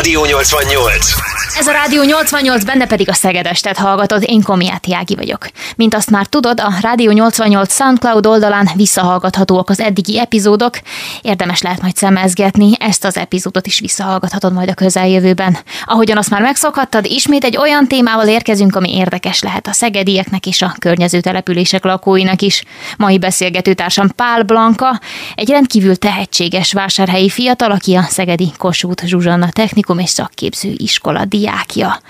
Rádió 88. Ez a Rádió 88, benne pedig a Szegedestet hallgatod, én Komiáti Ági vagyok. Mint azt már tudod, a Rádió 88 Soundcloud oldalán visszahallgathatóak az eddigi epizódok. Érdemes lehet majd szemezgetni, ezt az epizódot is visszahallgathatod majd a közeljövőben. Ahogyan azt már megszokhattad, ismét egy olyan témával érkezünk, ami érdekes lehet a szegedieknek és a környező települések lakóinak is. Mai beszélgetőtársam Pál Blanka, egy rendkívül tehetséges vásárhelyi fiatal, aki a Szegedi Kossuth Zsuzsanna Technikum és Szakképző Iskola diákja.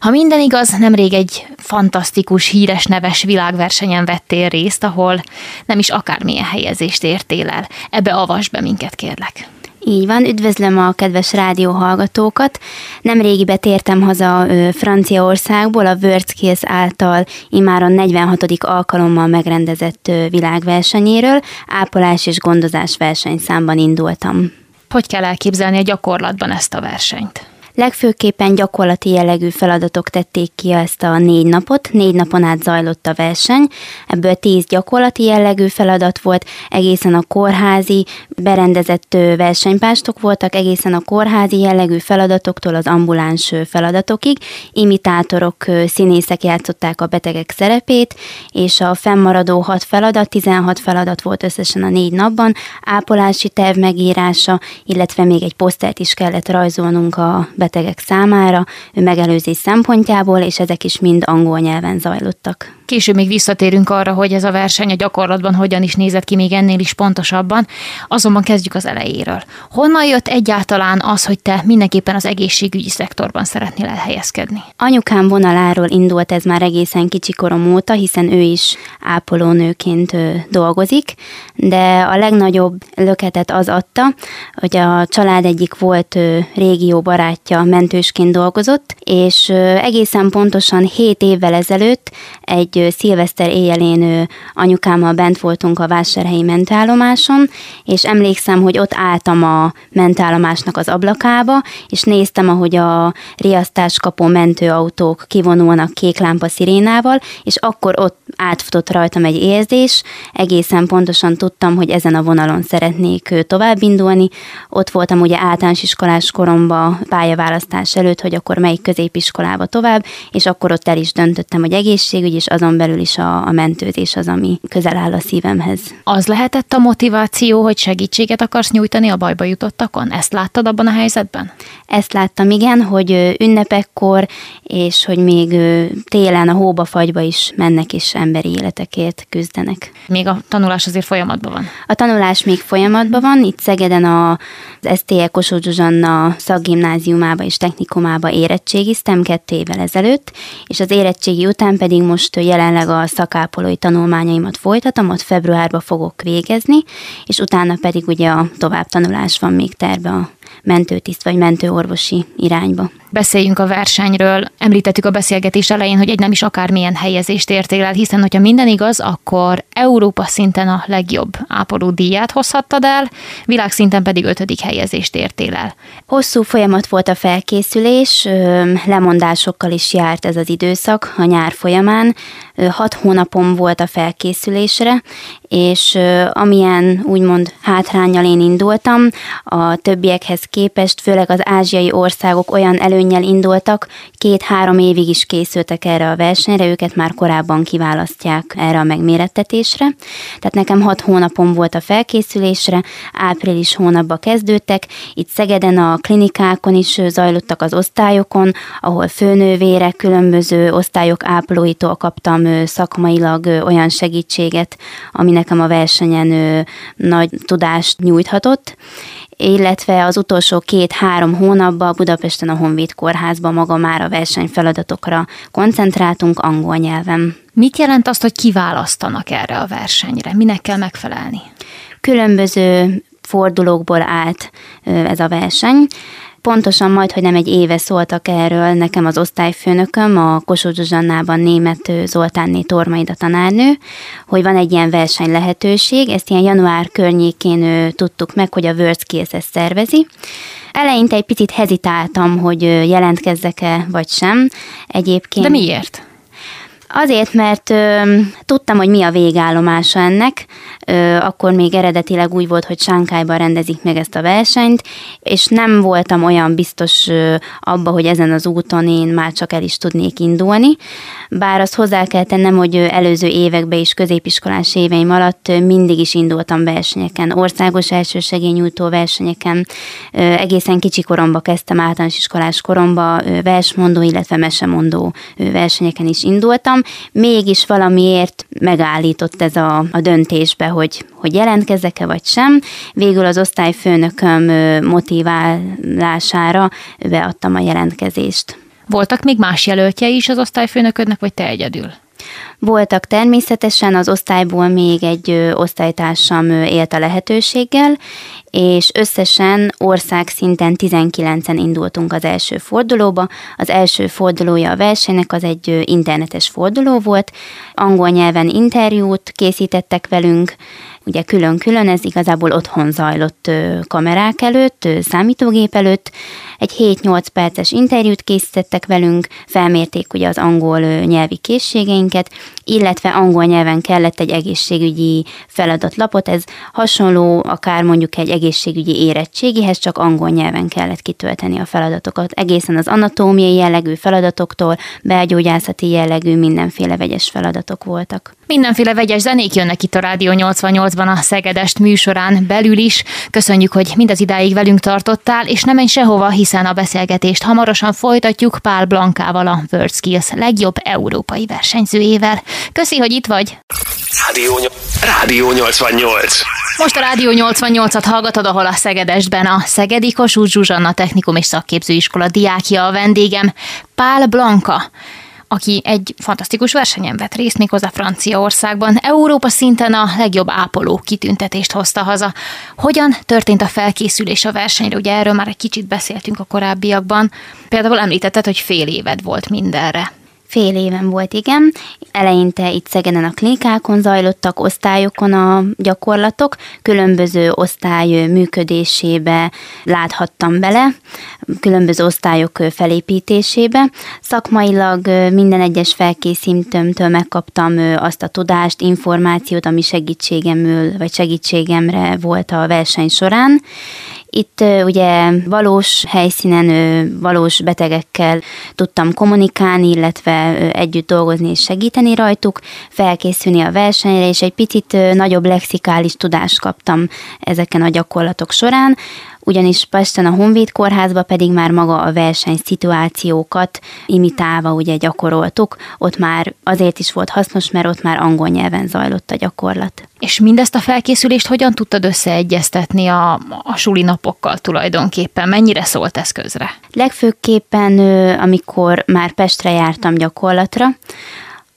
Ha minden igaz, nemrég egy fantasztikus, híres, neves világversenyen vettél részt, ahol nem is akármilyen helyezést értél el. Ebbe avas be minket, kérlek. Így van, üdvözlöm a kedves rádió hallgatókat. Nemrégibe tértem haza Franciaországból a WordSkills által a 46. alkalommal megrendezett világversenyéről. Ápolás és gondozás versenyszámban indultam. Hogy kell elképzelni a gyakorlatban ezt a versenyt? Legfőképpen gyakorlati jellegű feladatok tették ki ezt a négy napot. Négy napon át zajlott a verseny, ebből tíz gyakorlati jellegű feladat volt, egészen a kórházi berendezett versenypástok voltak, egészen a kórházi jellegű feladatoktól az ambuláns feladatokig. Imitátorok, színészek játszották a betegek szerepét, és a fennmaradó hat feladat, 16 feladat volt összesen a négy napban, ápolási terv megírása, illetve még egy posztert is kellett rajzolnunk a betegek számára, megelőzés szempontjából, és ezek is mind angol nyelven zajlottak. Később még visszatérünk arra, hogy ez a verseny a gyakorlatban hogyan is nézett ki még ennél is pontosabban, azonban kezdjük az elejéről. Honnan jött egyáltalán az, hogy te mindenképpen az egészségügyi szektorban szeretnél elhelyezkedni? Anyukám vonaláról indult ez már egészen kicsi korom óta, hiszen ő is ápolónőként dolgozik, de a legnagyobb löketet az adta, hogy a család egyik volt régió barátja mentősként dolgozott, és egészen pontosan 7 évvel ezelőtt egy szilveszter éjjelén anyukámmal bent voltunk a vásárhelyi mentállomáson, és emlékszem, hogy ott álltam a mentállomásnak az ablakába, és néztem, ahogy a riasztáskapó mentőautók kivonulnak kék lámpa szirénával, és akkor ott átfutott rajtam egy érzés, egészen pontosan tudtam, hogy ezen a vonalon szeretnék tovább indulni. Ott voltam ugye általános iskolás koromba pályaválasztás előtt, hogy akkor melyik középiskolába tovább, és akkor ott el is döntöttem, hogy egészségügy, és azon belül is a, a mentőzés az, ami közel áll a szívemhez. Az lehetett a motiváció, hogy segítséget akarsz nyújtani a bajba jutottakon? Ezt láttad abban a helyzetben? Ezt láttam, igen, hogy ünnepekkor, és hogy még télen a hóba fagyba is mennek és emberi életekért küzdenek. Még a tanulás azért folyamatban van? A tanulás még folyamatban van. Itt Szegeden a az STE Kossuth Zsuzsanna szakgimnáziumába és technikumába érettségiztem kettő évvel ezelőtt, és az érettségi után pedig most jelenleg a szakápolói tanulmányaimat folytatom, ott februárban fogok végezni, és utána pedig ugye a továbbtanulás van még terve a mentőtiszt vagy mentőorvosi irányba. Beszéljünk a versenyről. Említettük a beszélgetés elején, hogy egy nem is akármilyen helyezést értél el, hiszen hogyha minden igaz, akkor Európa szinten a legjobb ápoló díját hozhattad el, világszinten pedig ötödik helyezést értél el. Hosszú folyamat volt a felkészülés, lemondásokkal is járt ez az időszak a nyár folyamán. Hat hónapom volt a felkészülésre, és amilyen úgymond hátrányjal én indultam, a többiekhez képest, főleg az ázsiai országok olyan előnnyel indultak, két-három évig is készültek erre a versenyre, őket már korábban kiválasztják erre a megmérettetésre. Tehát nekem hat hónapom volt a felkészülésre, április hónapban kezdődtek, itt Szegeden a klinikákon is zajlottak az osztályokon, ahol főnővérek, különböző osztályok ápolóitól kaptam szakmailag olyan segítséget, ami nekem a versenyen nagy tudást nyújthatott, illetve az utolsó két-három hónapban Budapesten a Honvéd Kórházban maga már a versenyfeladatokra koncentráltunk angol nyelven. Mit jelent azt, hogy kiválasztanak erre a versenyre? Minek kell megfelelni? Különböző fordulókból állt ez a verseny. Pontosan majd, hogy nem egy éve szóltak erről nekem az osztályfőnököm, a Kossuth Zsuzsannában német Zoltánné Tormaida tanárnő, hogy van egy ilyen verseny lehetőség, ezt ilyen január környékén tudtuk meg, hogy a WordSkills ezt szervezi. Eleinte egy picit hezitáltam, hogy jelentkezzek-e vagy sem. Egyébként... De miért? Azért, mert ö, tudtam, hogy mi a végállomása ennek, ö, akkor még eredetileg úgy volt, hogy Sánkájban rendezik meg ezt a versenyt, és nem voltam olyan biztos ö, abba, hogy ezen az úton én már csak el is tudnék indulni, bár azt hozzá kell tennem, hogy előző években is középiskolás éveim alatt mindig is indultam versenyeken, országos elsősegényújtó versenyeken, ö, egészen kicsi koromba kezdtem általános iskolás koromba versmondó, illetve mesemondó versenyeken is indultam, mégis valamiért megállított ez a, a döntésbe, hogy, hogy jelentkezzek-e vagy sem. Végül az osztályfőnököm motiválására beadtam a jelentkezést. Voltak még más jelöltje is az osztályfőnöködnek, vagy te egyedül? Voltak természetesen, az osztályból még egy osztálytársam élt a lehetőséggel, és összesen országszinten 19-en indultunk az első fordulóba. Az első fordulója a versenynek az egy internetes forduló volt, angol nyelven interjút készítettek velünk, ugye külön-külön, ez igazából otthon zajlott kamerák előtt, számítógép előtt. Egy 7-8 perces interjút készítettek velünk, felmérték ugye az angol nyelvi készségeinket, illetve angol nyelven kellett egy egészségügyi feladatlapot, ez hasonló akár mondjuk egy egészségügyi érettségihez, csak angol nyelven kellett kitölteni a feladatokat. Egészen az anatómiai jellegű feladatoktól, belgyógyászati jellegű mindenféle vegyes feladatok voltak. Mindenféle vegyes zenék jönnek itt a Rádió 88-ban a Szegedest műsorán belül is. Köszönjük, hogy mindez idáig velünk tartottál, és nem menj sehova, hiszen a beszélgetést hamarosan folytatjuk Pál Blankával, a World Skills legjobb európai versenyzőjével. Köszi, hogy itt vagy! Rádió, Rádió 88 Most a Rádió 88-at hallgatod, ahol a Szegedestben a Szegedi Kossuth Zsuzsanna Technikum és Szakképzőiskola diákja a vendégem, Pál Blanka aki egy fantasztikus versenyen vett részt méghozzá Franciaországban. Európa szinten a legjobb ápoló kitüntetést hozta haza. Hogyan történt a felkészülés a versenyre? Ugye erről már egy kicsit beszéltünk a korábbiakban. Például említetted, hogy fél éved volt mindenre. Fél éven volt, igen. Eleinte itt Szegeden a klinikákon zajlottak, osztályokon a gyakorlatok, különböző osztály működésébe láthattam bele, különböző osztályok felépítésébe. Szakmailag minden egyes felkészítőmtől megkaptam azt a tudást, információt, ami segítségemről vagy segítségemre volt a verseny során, itt ugye valós helyszínen valós betegekkel tudtam kommunikálni, illetve együtt dolgozni és segíteni rajtuk, felkészülni a versenyre, és egy picit nagyobb lexikális tudást kaptam ezeken a gyakorlatok során, ugyanis Pesten a Honvéd kórházba pedig már maga a verseny szituációkat imitálva ugye gyakoroltuk, ott már azért is volt hasznos, mert ott már angol nyelven zajlott a gyakorlat. És mindezt a felkészülést hogyan tudtad összeegyeztetni a, a suli napokkal tulajdonképpen? Mennyire szólt ez közre? Legfőképpen, amikor már Pestre jártam gyakorlatra,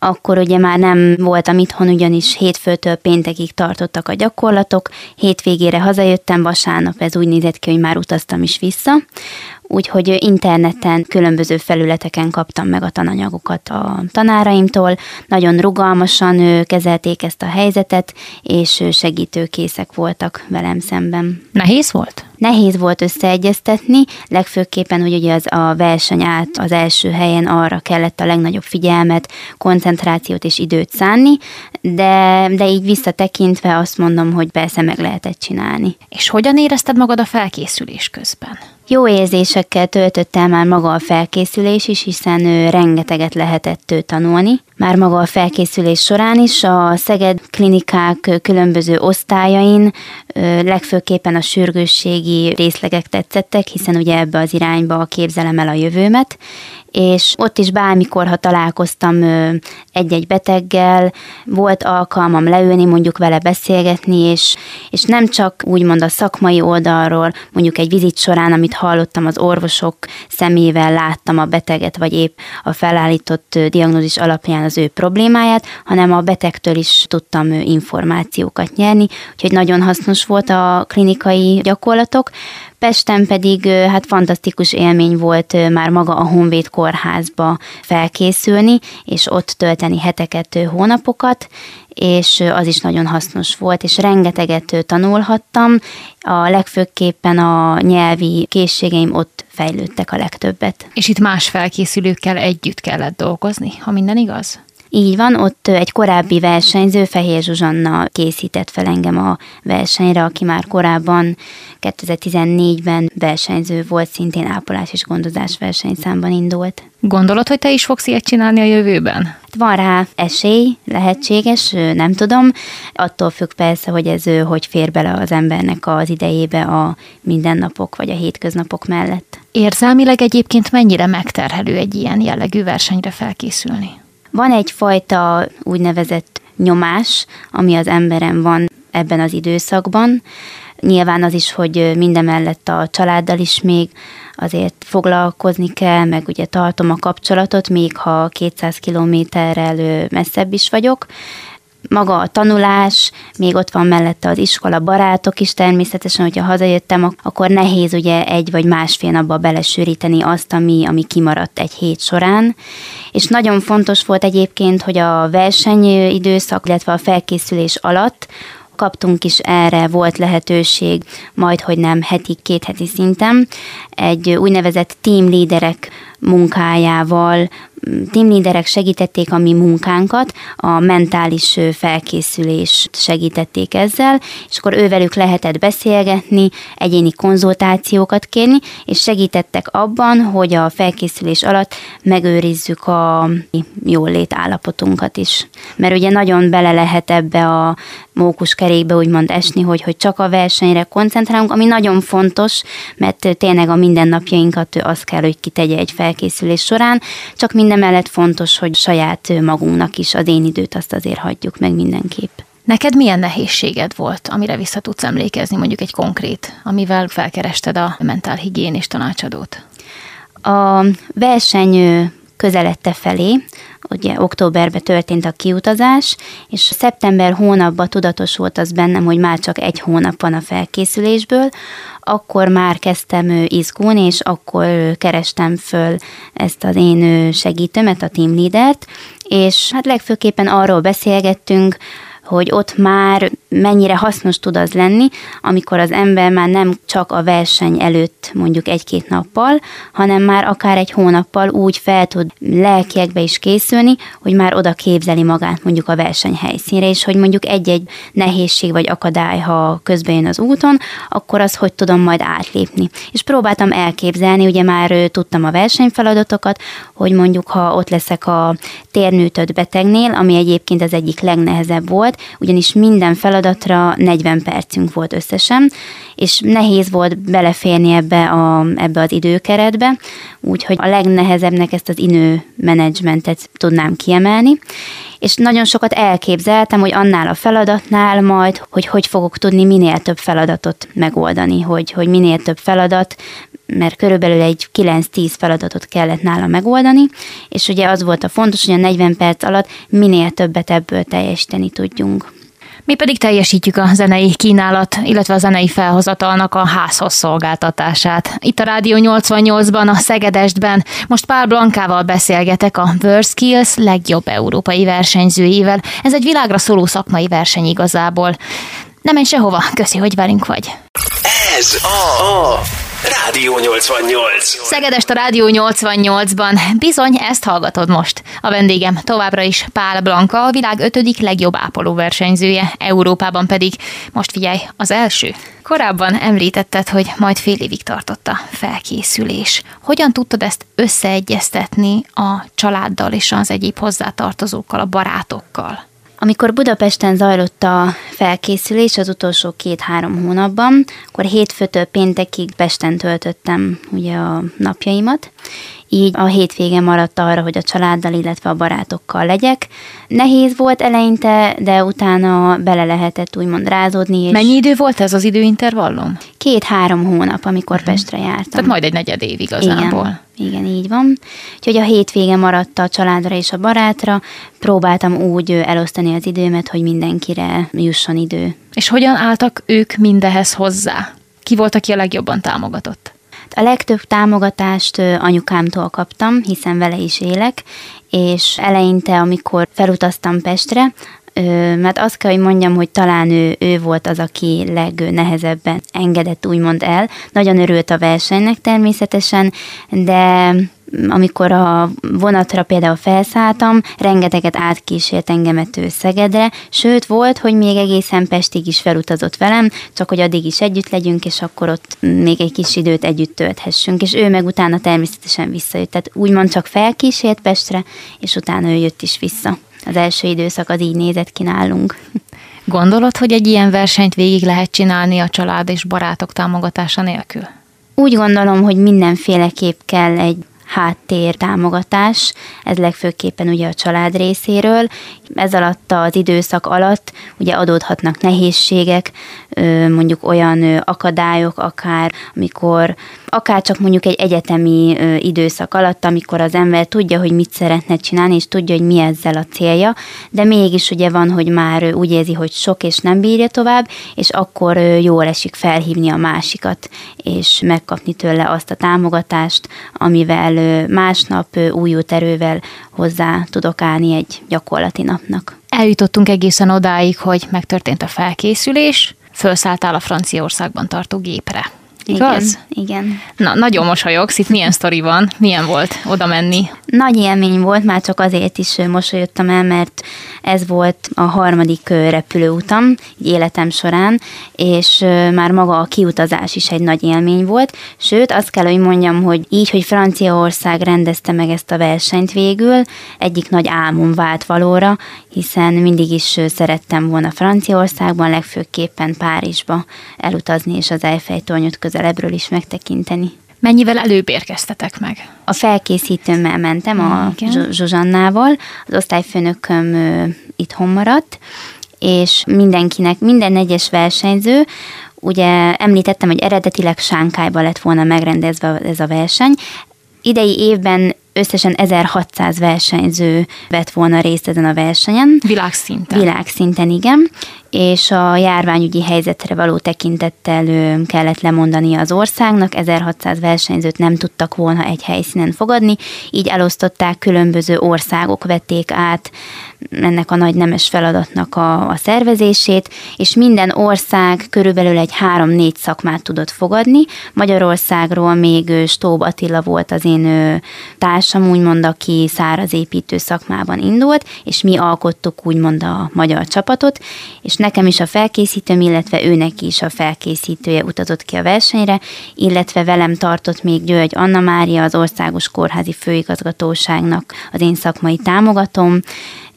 akkor ugye már nem voltam itthon, ugyanis hétfőtől péntekig tartottak a gyakorlatok, hétvégére hazajöttem, vasárnap ez úgy nézett ki, hogy már utaztam is vissza, úgyhogy interneten, különböző felületeken kaptam meg a tananyagokat a tanáraimtól, nagyon rugalmasan kezelték ezt a helyzetet, és segítőkészek voltak velem szemben. Nehéz volt? Nehéz volt összeegyeztetni, legfőképpen, hogy ugye az a verseny át az első helyen arra kellett a legnagyobb figyelmet, koncentrációt és időt szánni, de, de így visszatekintve azt mondom, hogy persze meg lehetett csinálni. És hogyan érezted magad a felkészülés közben? Jó érzésekkel töltött el már maga a felkészülés is, hiszen ő rengeteget lehetett tanulni. Már maga a felkészülés során is a Szeged klinikák különböző osztályain legfőképpen a sürgősségi részlegek tetszettek, hiszen ugye ebbe az irányba képzelem el a jövőmet, és ott is bármikor, ha találkoztam egy-egy beteggel, volt alkalmam leülni, mondjuk vele beszélgetni, és, és nem csak úgymond a szakmai oldalról, mondjuk egy vizit során, amit hallottam az orvosok szemével, láttam a beteget, vagy épp a felállított diagnózis alapján az ő problémáját, hanem a betegtől is tudtam információkat nyerni, úgyhogy nagyon hasznos volt a klinikai gyakorlatok. Pesten pedig hát fantasztikus élmény volt már maga a Honvéd kórházba felkészülni, és ott tölteni heteket, hónapokat, és az is nagyon hasznos volt, és rengeteget tanulhattam, a legfőképpen a nyelvi készségeim ott fejlődtek a legtöbbet. És itt más felkészülőkkel együtt kellett dolgozni, ha minden igaz? Így van, ott egy korábbi versenyző, Fehér Zsuzsanna készített fel engem a versenyre, aki már korábban 2014-ben versenyző volt, szintén ápolás és gondozás versenyszámban indult. Gondolod, hogy te is fogsz ilyet csinálni a jövőben? Hát van rá esély, lehetséges, nem tudom. Attól függ persze, hogy ez hogy fér bele az embernek az idejébe a mindennapok vagy a hétköznapok mellett. Érzelmileg egyébként mennyire megterhelő egy ilyen jellegű versenyre felkészülni? Van egyfajta úgynevezett nyomás, ami az emberem van ebben az időszakban. Nyilván az is, hogy mindemellett a családdal is még azért foglalkozni kell, meg ugye tartom a kapcsolatot, még ha 200 kilométerrel messzebb is vagyok, maga a tanulás, még ott van mellette az iskola, barátok is természetesen, hogyha hazajöttem, akkor nehéz ugye egy vagy másfél napba belesűríteni azt, ami, ami kimaradt egy hét során. És nagyon fontos volt egyébként, hogy a versenyidőszak, illetve a felkészülés alatt kaptunk is erre, volt lehetőség, majd hogy nem heti, két heti szinten, egy úgynevezett team leaderek munkájával teamleaderek segítették a mi munkánkat, a mentális felkészülést segítették ezzel, és akkor ővelük lehetett beszélgetni, egyéni konzultációkat kérni, és segítettek abban, hogy a felkészülés alatt megőrizzük a jól állapotunkat is. Mert ugye nagyon bele lehet ebbe a mókuskerékbe úgymond esni, hogy, hogy csak a versenyre koncentrálunk, ami nagyon fontos, mert tényleg a mindennapjainkat az kell, hogy kitegye egy felkészülés során, csak minden mellett fontos, hogy saját magunknak is az én időt azt azért hagyjuk meg mindenképp. Neked milyen nehézséged volt, amire vissza tudsz emlékezni, mondjuk egy konkrét, amivel felkerested a mentálhigiénés tanácsadót? A verseny közeledte felé, ugye októberben történt a kiutazás, és szeptember hónapban tudatosult az bennem, hogy már csak egy hónap van a felkészülésből, akkor már kezdtem izgulni, és akkor kerestem föl ezt az én segítőmet, a team leadert, és hát legfőképpen arról beszélgettünk, hogy ott már mennyire hasznos tud az lenni, amikor az ember már nem csak a verseny előtt mondjuk egy-két nappal, hanem már akár egy hónappal úgy fel tud lelkiekbe is készülni, hogy már oda képzeli magát mondjuk a versenyhelyszínre, és hogy mondjuk egy-egy nehézség vagy akadály, ha közben jön az úton, akkor az hogy tudom majd átlépni. És próbáltam elképzelni, ugye már tudtam a versenyfeladatokat, hogy mondjuk ha ott leszek a térnőtött betegnél, ami egyébként az egyik legnehezebb volt, ugyanis minden feladatra 40 percünk volt összesen, és nehéz volt beleférni ebbe, a, ebbe az időkeretbe, úgyhogy a legnehezebbnek ezt az menedzsmentet tudnám kiemelni, és nagyon sokat elképzeltem, hogy annál a feladatnál majd, hogy hogy fogok tudni minél több feladatot megoldani, hogy, hogy minél több feladat, mert körülbelül egy 9-10 feladatot kellett nála megoldani, és ugye az volt a fontos, hogy a 40 perc alatt minél többet ebből teljesíteni tudjunk. Mi pedig teljesítjük a zenei kínálat, illetve a zenei felhozatalnak a házhoz szolgáltatását. Itt a Rádió 88-ban, a Szegedestben most Pál Blankával beszélgetek a WorldSkills legjobb európai versenyzőjével. Ez egy világra szóló szakmai verseny igazából. Nem menj sehova, köszi, hogy velünk vagy. Ez a, a Rádió 88. Szegedest a Rádió 88-ban. Bizony, ezt hallgatod most. A vendégem továbbra is Pál Blanka, a világ ötödik legjobb ápoló versenyzője, Európában pedig, most figyelj, az első. Korábban említetted, hogy majd fél évig tartott a felkészülés. Hogyan tudtad ezt összeegyeztetni a családdal és az egyéb hozzátartozókkal, a barátokkal? Amikor Budapesten zajlott a felkészülés az utolsó két-három hónapban, akkor hétfőtől péntekig Pesten töltöttem ugye a napjaimat, így a hétvége maradt arra, hogy a családdal, illetve a barátokkal legyek. Nehéz volt eleinte, de utána bele lehetett úgymond rázódni. És Mennyi idő volt ez az időintervallum? Két-három hónap, amikor uh-huh. Pestre jártam. Tehát majd egy negyed év igazából. Igen. Igen, így van. Úgyhogy a hétvége maradt a családra és a barátra. Próbáltam úgy elosztani az időmet, hogy mindenkire jusson idő. És hogyan álltak ők mindehez hozzá? Ki volt, aki a legjobban támogatott? A legtöbb támogatást anyukámtól kaptam, hiszen vele is élek, és eleinte, amikor felutaztam Pestre, mert azt kell, hogy mondjam, hogy talán ő, ő volt az, aki legnehezebben engedett úgymond el. Nagyon örült a versenynek természetesen, de amikor a vonatra például felszálltam, rengeteget átkísért engemet ő Szegedre, sőt volt, hogy még egészen Pestig is felutazott velem, csak hogy addig is együtt legyünk, és akkor ott még egy kis időt együtt tölthessünk, és ő meg utána természetesen visszajött. Tehát úgymond csak felkísért Pestre, és utána ő jött is vissza. Az első időszak az így nézett ki nálunk. Gondolod, hogy egy ilyen versenyt végig lehet csinálni a család és barátok támogatása nélkül? Úgy gondolom, hogy mindenféleképp kell egy háttér támogatás, ez legfőképpen ugye a család részéről. Ez alatt az időszak alatt ugye adódhatnak nehézségek, mondjuk olyan akadályok, akár amikor, akár csak mondjuk egy egyetemi időszak alatt, amikor az ember tudja, hogy mit szeretne csinálni, és tudja, hogy mi ezzel a célja, de mégis ugye van, hogy már úgy érzi, hogy sok és nem bírja tovább, és akkor jól esik felhívni a másikat, és megkapni tőle azt a támogatást, amivel másnap új erővel hozzá tudok állni egy gyakorlati napnak. Eljutottunk egészen odáig, hogy megtörtént a felkészülés, felszálltál a Franciaországban tartó gépre. Igaz? Igen, igen. Na, nagyon mosolyogsz, itt milyen sztori van, milyen volt oda menni? Nagy élmény volt, már csak azért is mosolyogtam el, mert ez volt a harmadik repülőutam életem során, és már maga a kiutazás is egy nagy élmény volt, sőt azt kell, hogy mondjam, hogy így, hogy Franciaország rendezte meg ezt a versenyt végül, egyik nagy álmom vált valóra, hiszen mindig is szerettem volna Franciaországban, legfőképpen Párizsba elutazni és az Eiffel-tornyot közelebbről is megtekinteni. Mennyivel előbb érkeztetek meg? A felkészítőmmel mentem, a Zsuzsannával, az osztályfőnököm itthon maradt, és mindenkinek, minden egyes versenyző, ugye említettem, hogy eredetileg Sánkájba lett volna megrendezve ez a verseny, idei évben összesen 1600 versenyző vett volna részt ezen a versenyen. Világszinten. Világszinten, igen. És a járványügyi helyzetre való tekintettel kellett lemondani az országnak, 1600 versenyzőt nem tudtak volna egy helyszínen fogadni, így elosztották, különböző országok vették át ennek a nagy nemes feladatnak a, a szervezését, és minden ország körülbelül egy három-négy szakmát tudott fogadni. Magyarországról még Stób Attila volt az én társam, úgymond, aki szárazépítő szakmában indult, és mi alkottuk úgymond a magyar csapatot, és nekem is a felkészítőm, illetve őnek is a felkészítője utazott ki a versenyre, illetve velem tartott még György Anna Mária, az Országos Kórházi Főigazgatóságnak az én szakmai támogatom,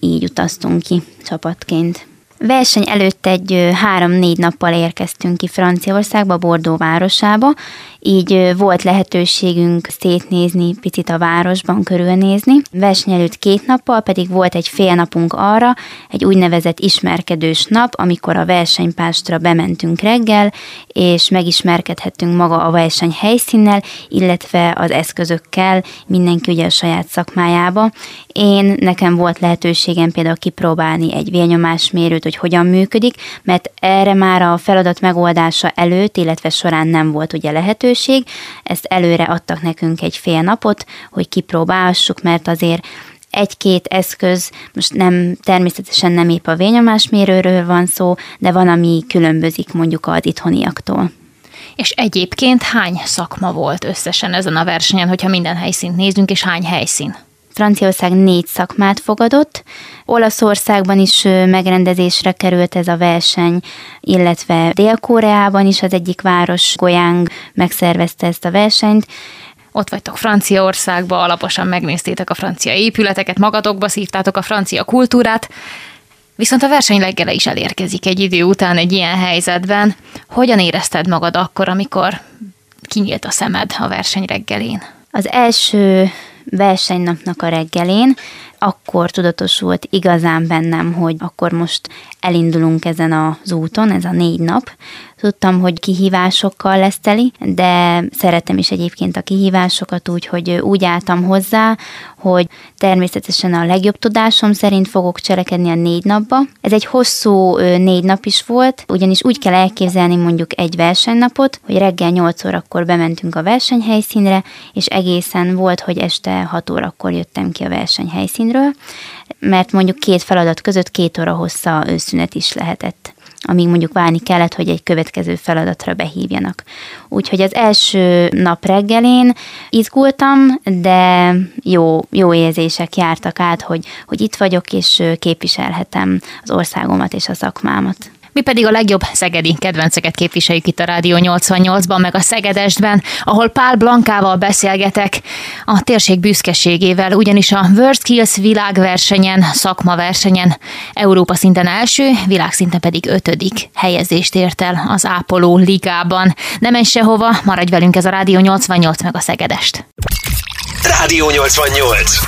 így utaztunk ki csapatként. Verseny előtt egy három-négy nappal érkeztünk ki Franciaországba, Bordó városába, így volt lehetőségünk szétnézni, picit a városban körülnézni. Verseny előtt két nappal pedig volt egy fél napunk arra, egy úgynevezett ismerkedős nap, amikor a versenypástra bementünk reggel, és megismerkedhettünk maga a verseny helyszínnel, illetve az eszközökkel, mindenki ugye a saját szakmájába. Én, nekem volt lehetőségem például kipróbálni egy vérnyomásmérőt, hogy hogyan működik, mert erre már a feladat megoldása előtt, illetve során nem volt ugye lehetőség, ezt előre adtak nekünk egy fél napot, hogy kipróbálhassuk, mert azért egy-két eszköz, most nem, természetesen nem épp a vényomásmérőről van szó, de van, ami különbözik mondjuk az itthoniaktól. És egyébként hány szakma volt összesen ezen a versenyen, hogyha minden helyszínt nézzünk, és hány helyszín? Franciaország négy szakmát fogadott, Olaszországban is megrendezésre került ez a verseny, illetve Dél-Koreában is az egyik város, Goyang megszervezte ezt a versenyt, ott vagytok Franciaországba, alaposan megnéztétek a francia épületeket, magatokba szívtátok a francia kultúrát, viszont a verseny leggele is elérkezik egy idő után egy ilyen helyzetben. Hogyan érezted magad akkor, amikor kinyílt a szemed a verseny reggelén? Az első versenynapnak a reggelén, akkor tudatosult igazán bennem, hogy akkor most elindulunk ezen az úton, ez a négy nap. Tudtam, hogy kihívásokkal lesz teli, de szeretem is egyébként a kihívásokat úgy, hogy úgy álltam hozzá, hogy természetesen a legjobb tudásom szerint fogok cselekedni a négy napba. Ez egy hosszú négy nap is volt, ugyanis úgy kell elképzelni mondjuk egy versenynapot, hogy reggel 8 órakor bementünk a versenyhelyszínre, és egészen volt, hogy este 6 órakor jöttem ki a versenyhelyszínről, mert mondjuk két feladat között két óra hossza őszünet is lehetett. Amíg mondjuk várni kellett, hogy egy következő feladatra behívjanak. Úgyhogy az első nap reggelén izgultam, de jó, jó érzések jártak át, hogy, hogy itt vagyok, és képviselhetem az országomat és a szakmámat. Mi pedig a legjobb szegedi kedvenceket képviseljük itt a Rádió 88-ban, meg a Szegedestben, ahol Pál Blankával beszélgetek a térség büszkeségével, ugyanis a World Skills világversenyen, szakmaversenyen Európa szinten első, világszinten pedig ötödik helyezést ért el az Ápoló ligában. Nem menj sehova, maradj velünk ez a Rádió 88 meg a Szegedest. Rádió 88.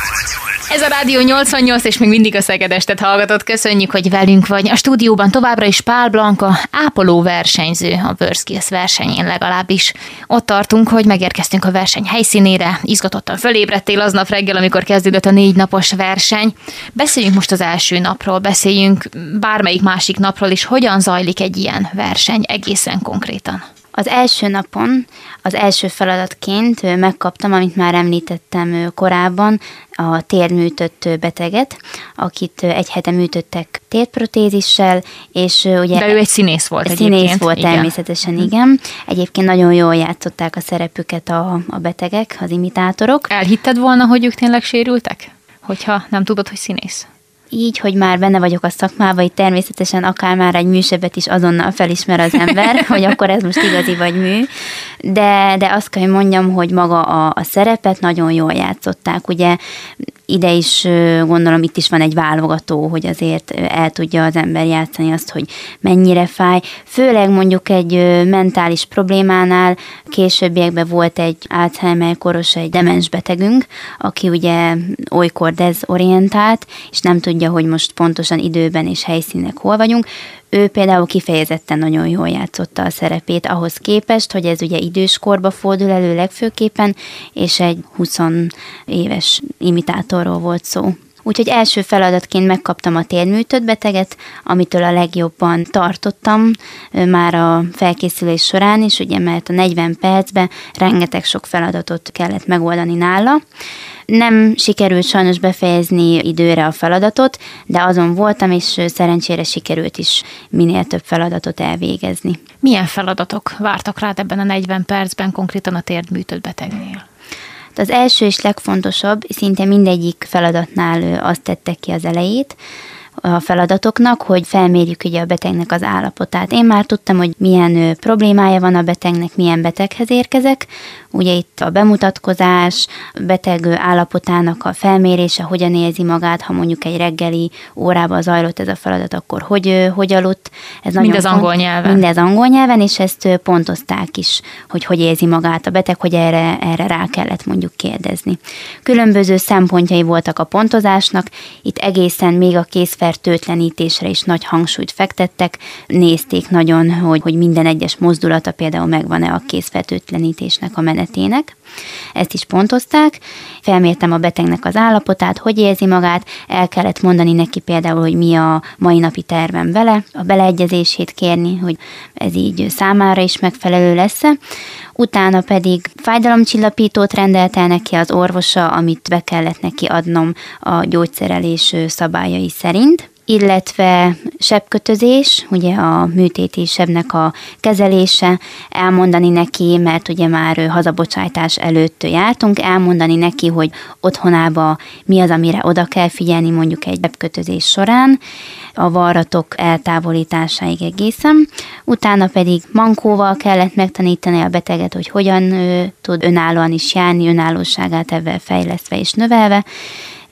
Ez a Rádió 88, és még mindig a Szegedestet hallgatott. Köszönjük, hogy velünk vagy. A stúdióban továbbra is Pál Blanka, ápoló versenyző a World versenyén legalábbis. Ott tartunk, hogy megérkeztünk a verseny helyszínére, izgatottan fölébredtél aznap reggel, amikor kezdődött a négy napos verseny. Beszéljünk most az első napról, beszéljünk bármelyik másik napról is, hogyan zajlik egy ilyen verseny egészen konkrétan. Az első napon, az első feladatként megkaptam, amit már említettem korábban, a térműtött beteget, akit egy hete műtöttek térprotézissel, és ugye... De ő egy színész volt Színész egyébként. volt igen. természetesen, mhm. igen. Egyébként nagyon jól játszották a szerepüket a, a betegek, az imitátorok. Elhitted volna, hogy ők tényleg sérültek? Hogyha nem tudod, hogy színész? Így, hogy már benne vagyok a szakmában, így természetesen akár már egy műsebet is azonnal felismer az ember, hogy akkor ez most igazi vagy mű. De, de azt kell, hogy mondjam, hogy maga a, a szerepet nagyon jól játszották. Ugye ide is gondolom itt is van egy válogató, hogy azért el tudja az ember játszani azt, hogy mennyire fáj. Főleg mondjuk egy mentális problémánál későbbiekben volt egy Alzheimer koros, egy demens betegünk, aki ugye olykor dezorientált, és nem tudja, hogy most pontosan időben és helyszínek hol vagyunk ő például kifejezetten nagyon jól játszotta a szerepét ahhoz képest, hogy ez ugye időskorba fordul elő legfőképpen, és egy 20 éves imitátorról volt szó. Úgyhogy első feladatként megkaptam a térműtött beteget, amitől a legjobban tartottam már a felkészülés során is, ugye mert a 40 percben rengeteg sok feladatot kellett megoldani nála. Nem sikerült sajnos befejezni időre a feladatot, de azon voltam, és szerencsére sikerült is minél több feladatot elvégezni. Milyen feladatok vártak rád ebben a 40 percben, konkrétan a térdműtött betegnél? Az első és legfontosabb, szinte mindegyik feladatnál azt tettek ki az elejét, a feladatoknak, hogy felmérjük ugye a betegnek az állapotát. Én már tudtam, hogy milyen problémája van a betegnek, milyen beteghez érkezek. Ugye itt a bemutatkozás, beteg állapotának a felmérése, hogyan érzi magát, ha mondjuk egy reggeli órában zajlott ez a feladat, akkor hogy, hogy aludt. Ez mindez pont, angol nyelven. Mindez angol nyelven, és ezt pontozták is, hogy hogy érzi magát a beteg, hogy erre, erre rá kellett mondjuk kérdezni. Különböző szempontjai voltak a pontozásnak, itt egészen még a készfel fertőtlenítésre is nagy hangsúlyt fektettek, nézték nagyon, hogy, hogy minden egyes mozdulata például megvan-e a készfertőtlenítésnek a menetének. Ezt is pontozták, felmértem a betegnek az állapotát, hogy érzi magát, el kellett mondani neki például, hogy mi a mai napi tervem vele, a beleegyezését kérni, hogy ez így számára is megfelelő lesz-e utána pedig fájdalomcsillapítót rendelt el neki az orvosa, amit be kellett neki adnom a gyógyszerelés szabályai szerint illetve sebkötözés, ugye a műtéti sebnek a kezelése, elmondani neki, mert ugye már hazabocsájtás előtt jártunk, elmondani neki, hogy otthonába mi az, amire oda kell figyelni mondjuk egy sebkötözés során, a varratok eltávolításáig egészen. Utána pedig mankóval kellett megtanítani a beteget, hogy hogyan ő, tud önállóan is járni, önállóságát ebben fejlesztve és növelve,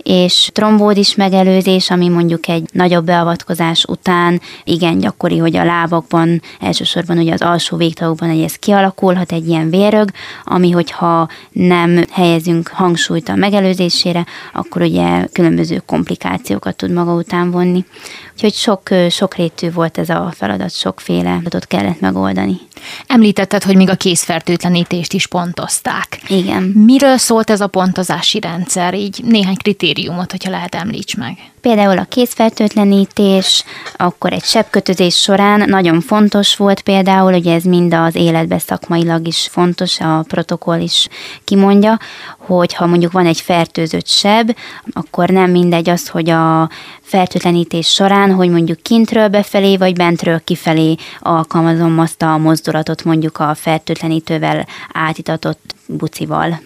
és trombódis megelőzés, ami mondjuk egy nagyobb beavatkozás után igen gyakori, hogy a lábakban, elsősorban ugye az alsó végtagokban, hogy ez kialakulhat egy ilyen vérög, ami hogyha nem helyezünk hangsúlyt a megelőzésére, akkor ugye különböző komplikációkat tud maga után vonni. Úgyhogy sok, sok rétű volt ez a feladat, sokféle feladatot kellett megoldani. Említetted, hogy még a készfertőtlenítést is pontozták. Igen. Miről szólt ez a pontozási rendszer? Így néhány kritérium kritériumot, hogyha lehet említs meg. Például a kézfertőtlenítés, akkor egy sebkötözés során nagyon fontos volt például, hogy ez mind az életbe szakmailag is fontos, a protokoll is kimondja, hogy ha mondjuk van egy fertőzött seb, akkor nem mindegy az, hogy a fertőtlenítés során, hogy mondjuk kintről befelé, vagy bentről kifelé alkalmazom azt a mozdulatot mondjuk a fertőtlenítővel átitatott bucival.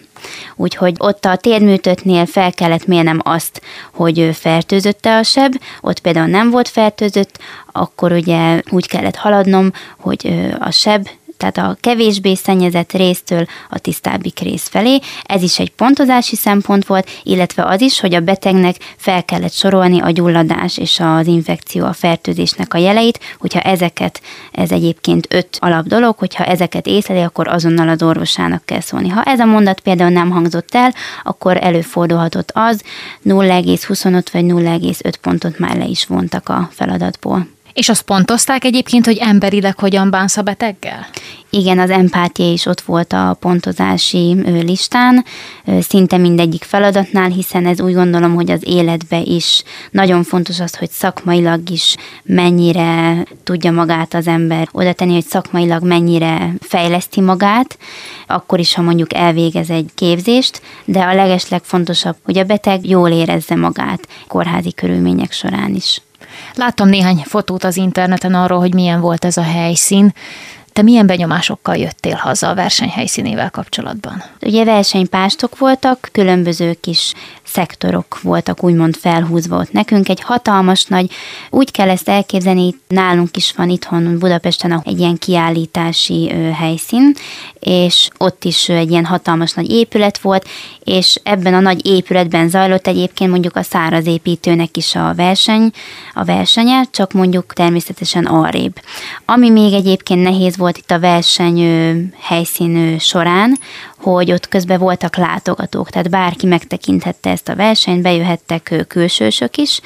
Úgyhogy ott a térműtötnél fel kellett mérnem azt, hogy fertőzötte a seb, ott például nem volt fertőzött, akkor ugye úgy kellett haladnom, hogy a seb tehát a kevésbé szennyezett résztől a tisztábbik rész felé. Ez is egy pontozási szempont volt, illetve az is, hogy a betegnek fel kellett sorolni a gyulladás és az infekció, a fertőzésnek a jeleit, hogyha ezeket, ez egyébként öt alap dolog, hogyha ezeket észleli, akkor azonnal az orvosának kell szólni. Ha ez a mondat például nem hangzott el, akkor előfordulhatott az, 0,25 vagy 0,5 pontot már le is vontak a feladatból. És azt pontozták egyébként, hogy emberileg hogyan bánsz a beteggel? Igen, az empátia is ott volt a pontozási listán, szinte mindegyik feladatnál, hiszen ez úgy gondolom, hogy az életbe is nagyon fontos az, hogy szakmailag is mennyire tudja magát az ember oda tenni, hogy szakmailag mennyire fejleszti magát, akkor is, ha mondjuk elvégez egy képzést, de a legeslegfontosabb, hogy a beteg jól érezze magát kórházi körülmények során is. Láttam néhány fotót az interneten arról, hogy milyen volt ez a helyszín. Te milyen benyomásokkal jöttél haza a verseny helyszínével kapcsolatban? Ugye versenypástok voltak, különböző kis szektorok voltak úgymond felhúzva ott nekünk. Egy hatalmas nagy, úgy kell ezt elképzelni, nálunk is van itthon Budapesten egy ilyen kiállítási helyszín, és ott is egy ilyen hatalmas nagy épület volt, és ebben a nagy épületben zajlott egyébként mondjuk a száraz építőnek is a verseny, a versenye, csak mondjuk természetesen arrébb. Ami még egyébként nehéz volt itt a verseny helyszín során, hogy ott közben voltak látogatók, tehát bárki megtekinthette ezt a versenyt, bejöhettek külsősök is,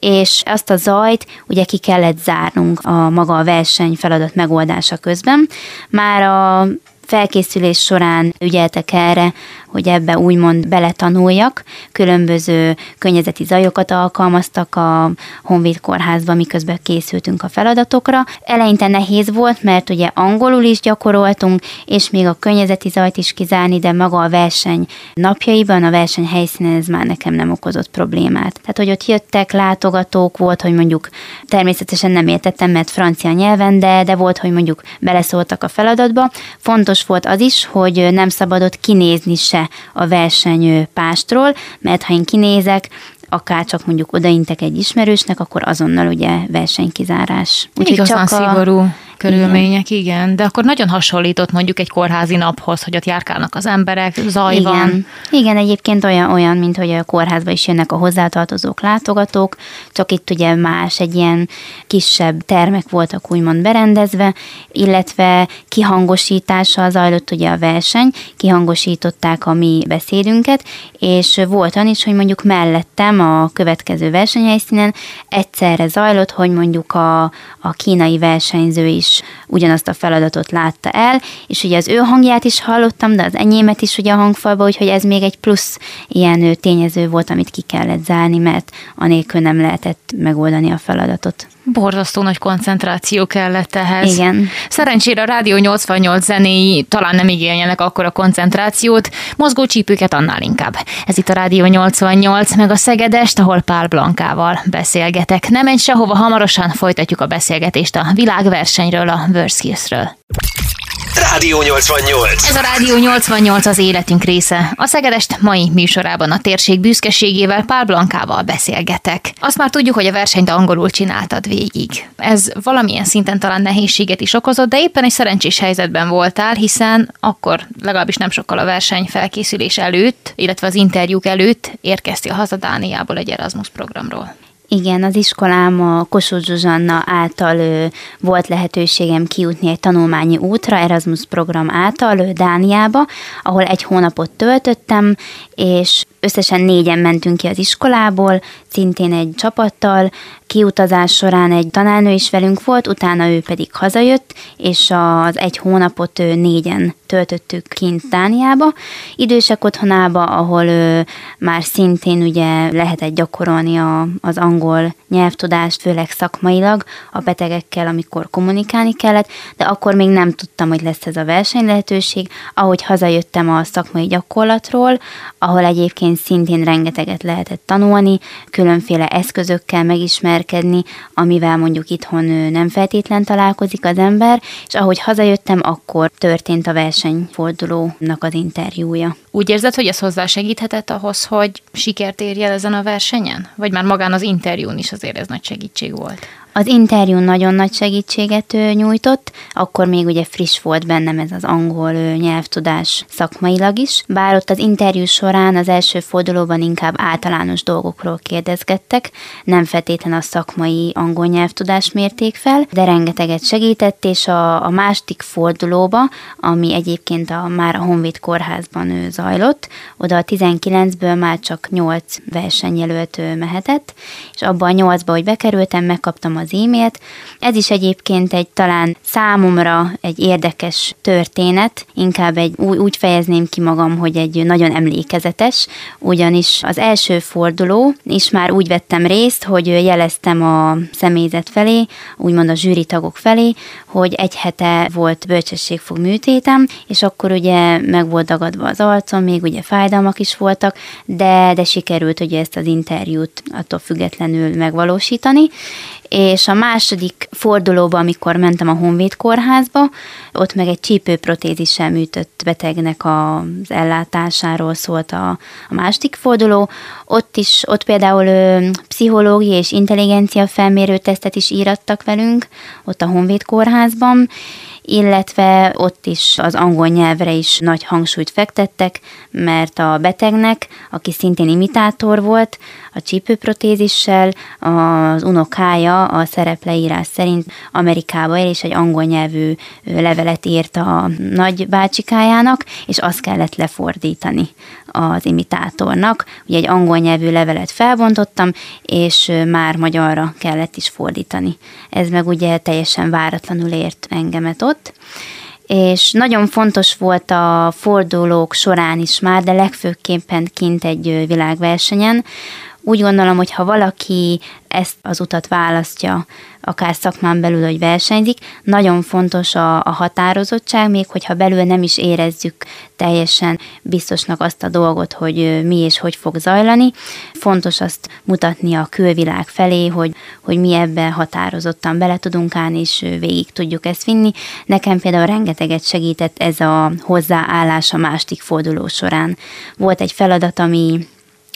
és azt a zajt ugye ki kellett zárnunk a maga a verseny feladat megoldása közben. Már a felkészülés során ügyeltek erre, hogy ebbe úgymond beletanuljak. Különböző környezeti zajokat alkalmaztak a Honvéd kórházban, miközben készültünk a feladatokra. Eleinte nehéz volt, mert ugye angolul is gyakoroltunk, és még a környezeti zajt is kizárni, de maga a verseny napjaiban, a verseny helyszínen ez már nekem nem okozott problémát. Tehát, hogy ott jöttek látogatók, volt, hogy mondjuk természetesen nem értettem, mert francia nyelven, de, de volt, hogy mondjuk beleszóltak a feladatba. Fontos volt az is, hogy nem szabadott kinézni se a verseny pástról, mert ha én kinézek, akár csak mondjuk odaintek egy ismerősnek, akkor azonnal ugye versenykizárás. Úgyhogy Igazán csak a... szigorú körülmények, igen. igen. De akkor nagyon hasonlított mondjuk egy kórházi naphoz, hogy ott járkálnak az emberek, zaj igen. van. Igen, egyébként olyan, olyan, mint hogy a kórházba is jönnek a hozzátartozók, látogatók, csak itt ugye más, egy ilyen kisebb termek voltak úgymond berendezve, illetve kihangosítással zajlott ugye a verseny, kihangosították a mi beszédünket, és volt olyan is, hogy mondjuk mellettem a következő versenyhelyszínen egyszerre zajlott, hogy mondjuk a, a kínai versenyző is ugyanazt a feladatot látta el, és ugye az ő hangját is hallottam, de az enyémet is ugye a hangfalba, úgyhogy ez még egy plusz ilyen tényező volt, amit ki kellett zárni, mert anélkül nem lehetett megoldani a feladatot. Borzasztó nagy koncentráció kellett ehhez. Igen. Szerencsére a Rádió 88 zenéi talán nem igényelnek akkor a koncentrációt, mozgó csípőket annál inkább. Ez itt a Rádió 88, meg a Szegedest, ahol Pál Blankával beszélgetek. Nem menj sehova, hamarosan folytatjuk a beszélgetést a világversenyről, a World Rádió 88. Ez a Rádió 88 az életünk része. A Szegedest mai műsorában a térség büszkeségével Pál Blankával beszélgetek. Azt már tudjuk, hogy a versenyt angolul csináltad végig. Ez valamilyen szinten talán nehézséget is okozott, de éppen egy szerencsés helyzetben voltál, hiszen akkor legalábbis nem sokkal a verseny felkészülés előtt, illetve az interjúk előtt érkeztél haza Dániából egy Erasmus programról. Igen, az iskolám a Kossuth Zsuzsanna által ő, volt lehetőségem kijutni egy tanulmányi útra, Erasmus program által ő, Dániába, ahol egy hónapot töltöttem, és összesen négyen mentünk ki az iskolából, szintén egy csapattal, kiutazás során egy tanárnő is velünk volt, utána ő pedig hazajött, és az egy hónapot négyen töltöttük kint Dániába, idősek otthonába, ahol már szintén ugye lehetett gyakorolni a, az angol nyelvtudást, főleg szakmailag a betegekkel, amikor kommunikálni kellett, de akkor még nem tudtam, hogy lesz ez a verseny lehetőség. Ahogy hazajöttem a szakmai gyakorlatról, ahol egyébként szintén rengeteget lehetett tanulni, különféle eszközökkel megismerkedni, amivel mondjuk itthon nem feltétlen találkozik az ember, és ahogy hazajöttem, akkor történt a versenyfordulónak az interjúja. Úgy érzed, hogy ez hozzásegíthetett ahhoz, hogy sikert érjen ezen a versenyen? Vagy már magán az interjún is azért ez nagy segítség volt? Az interjú nagyon nagy segítséget nyújtott, akkor még ugye friss volt bennem ez az angol nyelvtudás szakmailag is, bár ott az interjú során az első fordulóban inkább általános dolgokról kérdezgettek, nem feltétlenül a szakmai angol nyelvtudás mérték fel, de rengeteget segített, és a, a második fordulóba, ami egyébként a, már a Honvéd kórházban ő zajlott, oda a 19-ből már csak 8 versenyjelölt mehetett, és abban a 8-ba, hogy bekerültem, megkaptam az e-mailt. Ez is egyébként egy talán számomra egy érdekes történet, inkább egy úgy, úgy fejezném ki magam, hogy egy nagyon emlékezetes, ugyanis az első forduló is már úgy vettem részt, hogy jeleztem a személyzet felé, úgymond a zsűri tagok felé, hogy egy hete volt bölcsességfog műtétem, és akkor ugye meg volt dagadva az arcom, még ugye fájdalmak is voltak, de, de sikerült ugye ezt az interjút attól függetlenül megvalósítani, és a második fordulóba, amikor mentem a Honvéd kórházba, ott meg egy csípőprotézissel műtött betegnek az ellátásáról szólt a, a második forduló. Ott is, ott például ö, pszichológiai és intelligencia felmérő tesztet is írattak velünk, ott a Honvéd kórházban, illetve ott is az angol nyelvre is nagy hangsúlyt fektettek, mert a betegnek, aki szintén imitátor volt, a csípőprotézissel, az unokája a szerepleírás szerint Amerikába él, és egy angol nyelvű levelet írt a nagy bácsikájának, és azt kellett lefordítani az imitátornak. Ugye egy angol nyelvű levelet felbontottam, és már magyarra kellett is fordítani. Ez meg ugye teljesen váratlanul ért engemet ott és nagyon fontos volt a fordulók során is már, de legfőképpen kint egy világversenyen, úgy gondolom, hogy ha valaki ezt az utat választja, akár szakmán belül, hogy versenyzik, nagyon fontos a, a határozottság, még hogyha belül nem is érezzük teljesen biztosnak azt a dolgot, hogy mi és hogy fog zajlani. Fontos azt mutatni a külvilág felé, hogy, hogy mi ebben határozottan bele tudunk állni, és végig tudjuk ezt vinni. Nekem például rengeteget segített ez a hozzáállás a másik forduló során. Volt egy feladat, ami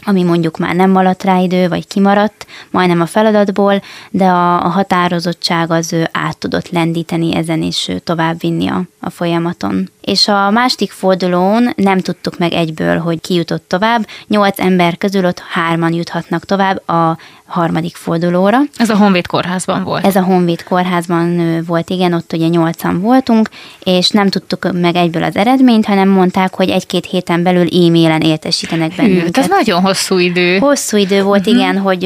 ami mondjuk már nem maradt rá idő, vagy kimaradt majdnem a feladatból, de a, a határozottság az ő át tudott lendíteni ezen, és tovább vinni a, a folyamaton. És a másik fordulón nem tudtuk meg egyből, hogy ki jutott tovább. Nyolc ember közül ott hárman juthatnak tovább a harmadik fordulóra. Ez a Honvéd kórházban volt? Ez a Honvéd kórházban volt, igen, ott ugye nyolcan voltunk, és nem tudtuk meg egyből az eredményt, hanem mondták, hogy egy-két héten belül e-mailen értesítenek bennünket. Hű, ez nagyon hosszú idő. Hosszú idő volt, uh-huh. igen, hogy,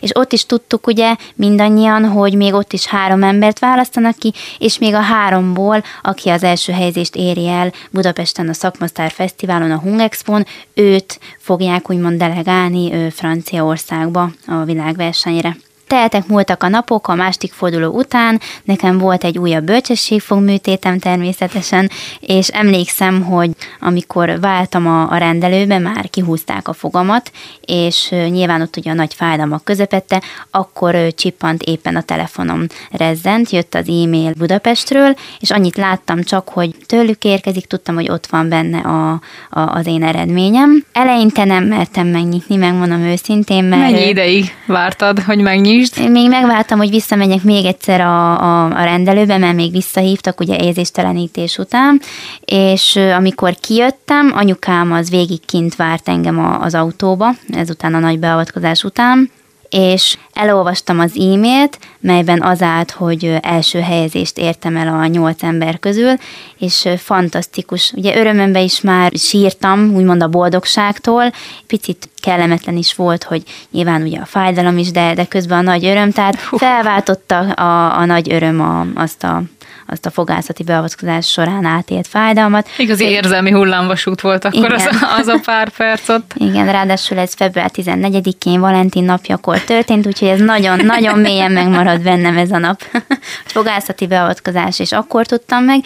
és ott is tudtuk ugye mindannyian, hogy még ott is három embert választanak ki, és még a háromból, aki az első helyzést éri el Budapesten a Szakmasztár Fesztiválon, a Hungexpon, őt fogják úgymond delegálni Franciaországba a világversenyre. Tehetek múltak a napok, a másik forduló után, nekem volt egy újabb bölcsességfogműtétem természetesen, és emlékszem, hogy amikor váltam a, a rendelőbe, már kihúzták a fogamat, és nyilván ott ugye a nagy fájdalmak közepette, akkor csippant éppen a telefonom rezzent, jött az e-mail Budapestről, és annyit láttam csak, hogy tőlük érkezik, tudtam, hogy ott van benne a, a, az én eredményem. Eleinte nem mertem megnyitni, megmondom őszintén, mert... Mennyi ideig vártad, hogy megnyit? Is. Én még megváltam, hogy visszamenjek még egyszer a, a, a rendelőbe, mert még visszahívtak ugye érzéstelenítés után, és amikor kijöttem, anyukám az végig kint várt engem a, az autóba, ezután a nagy beavatkozás után, és elolvastam az e-mailt, melyben az állt, hogy első helyezést értem el a nyolc ember közül, és fantasztikus. Ugye örömömben is már sírtam, úgymond a boldogságtól, picit kellemetlen is volt, hogy nyilván ugye a fájdalom is, de, de közben a nagy öröm, tehát felváltotta a, a nagy öröm a, azt a azt a fogászati beavatkozás során átélt fájdalmat. Igazi érzelmi hullámvasút volt akkor az, az a pár perc ott. Igen, ráadásul ez február 14-én Valentin napjakor történt, úgyhogy ez nagyon-nagyon mélyen megmarad bennem ez a nap. fogászati beavatkozás, és akkor tudtam meg.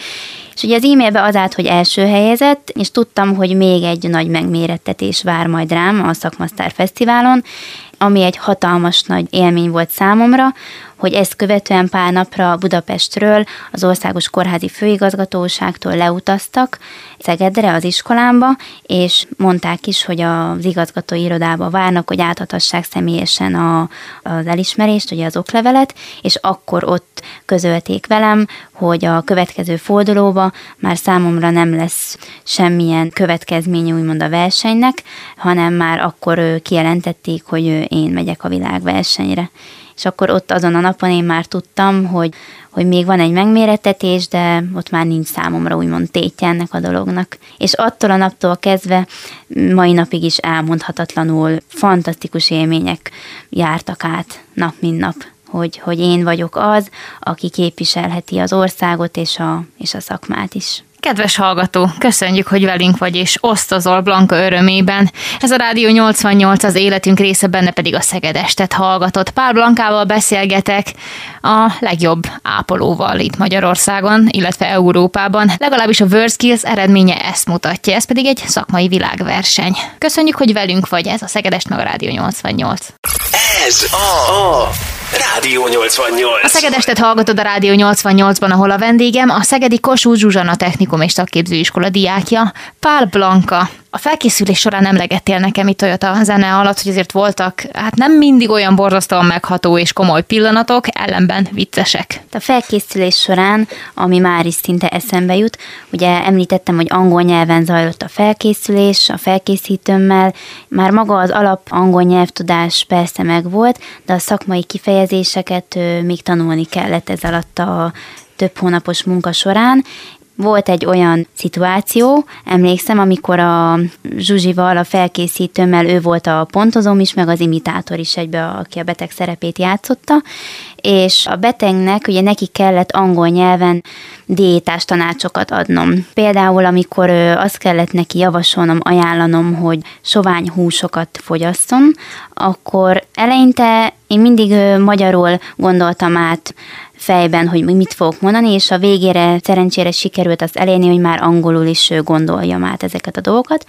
És ugye az e-mailbe az állt, hogy első helyezett, és tudtam, hogy még egy nagy megmérettetés vár majd rám a Szakmasztár Fesztiválon, ami egy hatalmas nagy élmény volt számomra, hogy ezt követően pár napra Budapestről, az Országos Kórházi Főigazgatóságtól leutaztak Szegedre, az iskolámba, és mondták is, hogy az igazgatói irodába várnak, hogy átadhassák személyesen a, az elismerést, ugye az oklevelet, és akkor ott közölték velem, hogy a következő fordulóba már számomra nem lesz semmilyen következménye úgymond a versenynek, hanem már akkor kijelentették, hogy én megyek a világversenyre és akkor ott azon a napon én már tudtam, hogy, hogy még van egy megméretetés, de ott már nincs számomra úgymond tétje ennek a dolognak. És attól a naptól kezdve mai napig is elmondhatatlanul fantasztikus élmények jártak át nap mint nap hogy, hogy én vagyok az, aki képviselheti az országot és a, és a szakmát is. Kedves hallgató, köszönjük, hogy velünk vagy, és osztozol Blanka örömében. Ez a Rádió 88 az életünk része, benne pedig a Szegedestet hallgatott. Pál Blankával beszélgetek a legjobb ápolóval itt Magyarországon, illetve Európában. Legalábbis a WorldSkills eredménye ezt mutatja, ez pedig egy szakmai világverseny. Köszönjük, hogy velünk vagy, ez a Szegedest meg a Rádió 88. Ez a Rádió 88. A Szegedestet hallgatod a Rádió 88-ban, ahol a vendégem a Szegedi Kossuth Zsuzsana Technikum és Szakképzőiskola diákja, Pál Blanka. A felkészülés során emlegettél nekem itt olyat a zene alatt, hogy azért voltak hát nem mindig olyan borzasztóan megható és komoly pillanatok, ellenben viccesek. A felkészülés során, ami már is szinte eszembe jut, ugye említettem, hogy angol nyelven zajlott a felkészülés, a felkészítőmmel, már maga az alap angol nyelvtudás persze megvolt, de a szakmai kifejezéseket még tanulni kellett ez alatt a több hónapos munka során, volt egy olyan szituáció, emlékszem, amikor a Zsuzsival, a felkészítőmmel, ő volt a pontozóm is, meg az imitátor is egybe, aki a beteg szerepét játszotta, és a betegnek ugye neki kellett angol nyelven diétás tanácsokat adnom. Például, amikor azt kellett neki javasolnom, ajánlanom, hogy sovány húsokat fogyasszon, akkor eleinte én mindig magyarul gondoltam át fejben, hogy mit fogok mondani, és a végére szerencsére sikerült azt elérni, hogy már angolul is gondoljam át ezeket a dolgokat.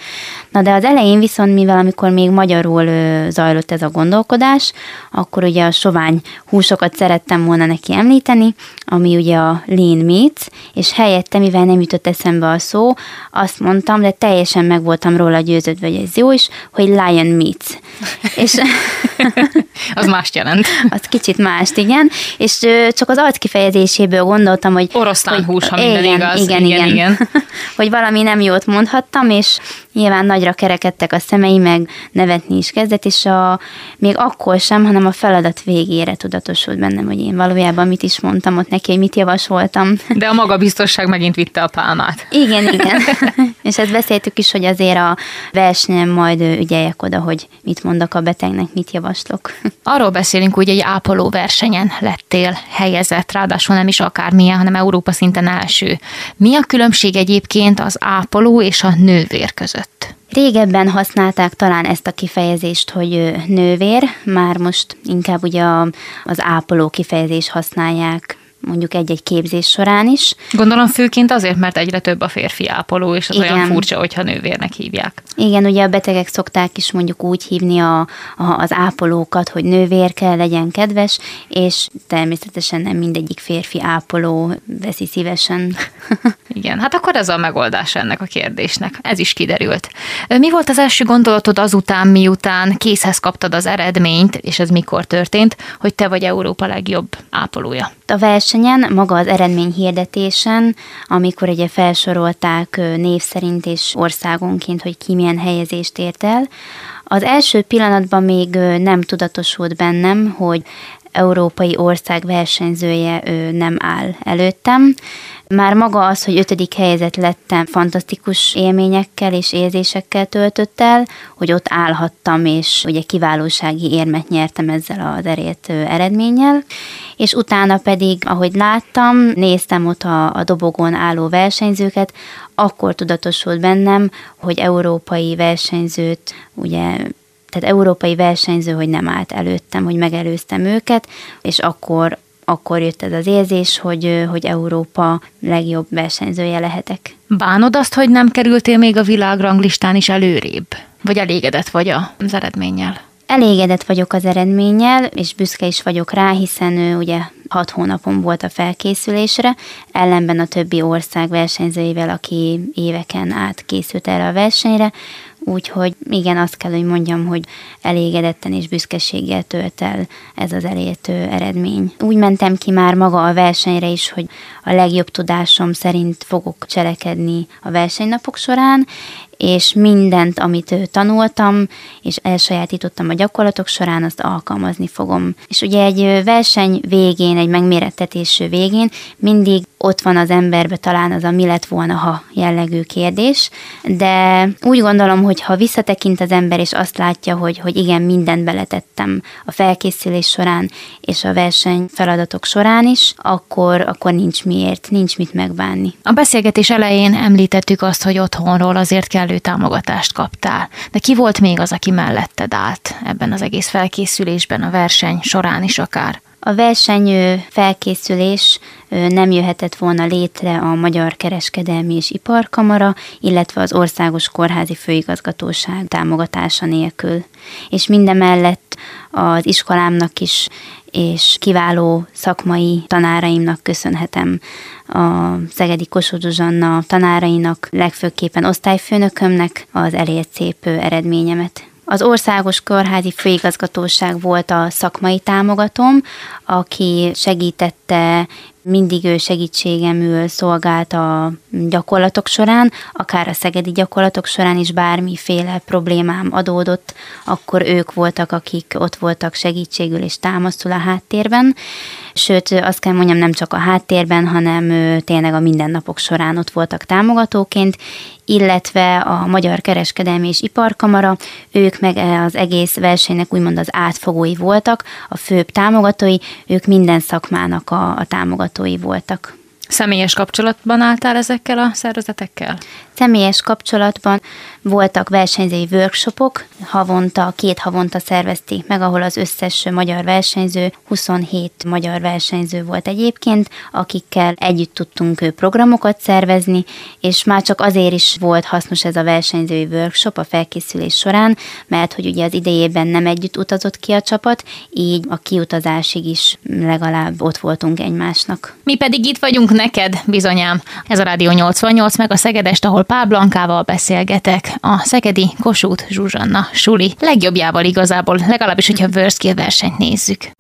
Na de az elején viszont, mivel amikor még magyarul zajlott ez a gondolkodás, akkor ugye a sovány húsokat szerettem volna neki említeni, ami ugye a lean meat, és helyette, mivel nem jutott eszembe a szó, azt mondtam, de teljesen meg voltam róla győződve, hogy ez jó is, hogy lion meat. és az mást jelent. Az kicsit mást, igen. És csak az arc kifejezéséből gondoltam, hogy... Oroszlán hogy, hús, ha minden igen, igaz. Igen, igen, igen. igen. hogy valami nem jót mondhattam, és nyilván nagyra kerekedtek a szemei, meg nevetni is kezdett, és a, még akkor sem, hanem a feladat végére tudatosult bennem, hogy én valójában mit is mondtam ott neki, hogy mit javasoltam. De a magabiztosság megint vitte a pálmát. Igen, igen. és ezt beszéltük is, hogy azért a versenyen majd ügyeljek oda, hogy mit mondok a betegnek, mit javaslok. Arról beszélünk, hogy egy ápoló versenyen lettél helyezett, ráadásul nem is akármilyen, hanem Európa szinten első. Mi a különbség egyébként az ápoló és a nővér között? Régebben használták talán ezt a kifejezést, hogy nővér, már most inkább ugye az ápoló kifejezést használják mondjuk egy-egy képzés során is. Gondolom főként azért, mert egyre több a férfi ápoló, és az Igen. olyan furcsa, hogyha nővérnek hívják. Igen, ugye a betegek szokták is mondjuk úgy hívni a, a, az ápolókat, hogy nővér kell, legyen kedves, és természetesen nem mindegyik férfi ápoló veszi szívesen. Igen, hát akkor ez a megoldás ennek a kérdésnek. Ez is kiderült. Mi volt az első gondolatod azután, miután készhez kaptad az eredményt, és ez mikor történt, hogy te vagy Európa legjobb ápolója? A versenyen, maga az eredmény hirdetésen, amikor ugye felsorolták név szerint és országonként, hogy ki milyen helyezést ért el, az első pillanatban még nem tudatosult bennem, hogy európai ország versenyzője nem áll előttem. Már maga az, hogy ötödik helyzet lettem, fantasztikus élményekkel és érzésekkel töltött el, hogy ott állhattam, és ugye kiválósági érmet nyertem ezzel az erét eredménnyel, és utána pedig, ahogy láttam, néztem ott a, a dobogon álló versenyzőket, akkor tudatosult bennem, hogy európai versenyzőt ugye tehát európai versenyző, hogy nem állt előttem, hogy megelőztem őket, és akkor akkor jött ez az érzés, hogy, hogy Európa legjobb versenyzője lehetek. Bánod azt, hogy nem kerültél még a világranglistán is előrébb? Vagy elégedett vagy az eredménnyel? Elégedett vagyok az eredménnyel, és büszke is vagyok rá, hiszen ő ugye hat hónapon volt a felkészülésre, ellenben a többi ország versenyzőivel, aki éveken át készült erre a versenyre, Úgyhogy igen, azt kell, hogy mondjam, hogy elégedetten és büszkeséggel tölt el ez az elért eredmény. Úgy mentem ki már maga a versenyre is, hogy a legjobb tudásom szerint fogok cselekedni a versenynapok során, és mindent, amit tanultam, és elsajátítottam a gyakorlatok során, azt alkalmazni fogom. És ugye egy verseny végén, egy megmérettetés végén mindig ott van az emberbe talán az a mi lett volna, ha jellegű kérdés, de úgy gondolom, hogy ha visszatekint az ember, és azt látja, hogy, hogy igen, mindent beletettem a felkészülés során, és a verseny feladatok során is, akkor, akkor nincs miért, nincs mit megbánni. A beszélgetés elején említettük azt, hogy otthonról azért kellő támogatást kaptál. De ki volt még az, aki melletted állt ebben az egész felkészülésben, a verseny során is akár? A verseny felkészülés nem jöhetett volna létre a Magyar Kereskedelmi és Iparkamara, illetve az Országos Kórházi Főigazgatóság támogatása nélkül. És mindemellett az iskolámnak is és kiváló szakmai tanáraimnak köszönhetem a Szegedi Kossuth Zsuzsanna tanárainak, legfőképpen osztályfőnökömnek az elért szép eredményemet. Az Országos Kórházi Főigazgatóság volt a szakmai támogatom, aki segítette mindig ő segítségemül szolgált a gyakorlatok során, akár a szegedi gyakorlatok során is bármiféle problémám adódott, akkor ők voltak, akik ott voltak segítségül és támasztul a háttérben. Sőt, azt kell mondjam, nem csak a háttérben, hanem tényleg a mindennapok során ott voltak támogatóként, illetve a Magyar Kereskedelmi és Iparkamara, ők meg az egész versenynek úgymond az átfogói voltak, a főbb támogatói, ők minden szakmának a, a támogatói voltak. Személyes kapcsolatban álltál ezekkel a szervezetekkel? Személyes kapcsolatban voltak versenyzői workshopok, havonta, két havonta szervezték meg, ahol az összes magyar versenyző, 27 magyar versenyző volt egyébként, akikkel együtt tudtunk programokat szervezni, és már csak azért is volt hasznos ez a versenyzői workshop a felkészülés során, mert hogy ugye az idejében nem együtt utazott ki a csapat, így a kiutazásig is legalább ott voltunk egymásnak. Mi pedig itt vagyunk neked, bizonyám. Ez a Rádió 88, meg a Szegedest, ahol Pál Blankával beszélgetek, a Szegedi Kossuth Zsuzsanna Suli legjobbjával igazából, legalábbis, hogyha World versenyt nézzük.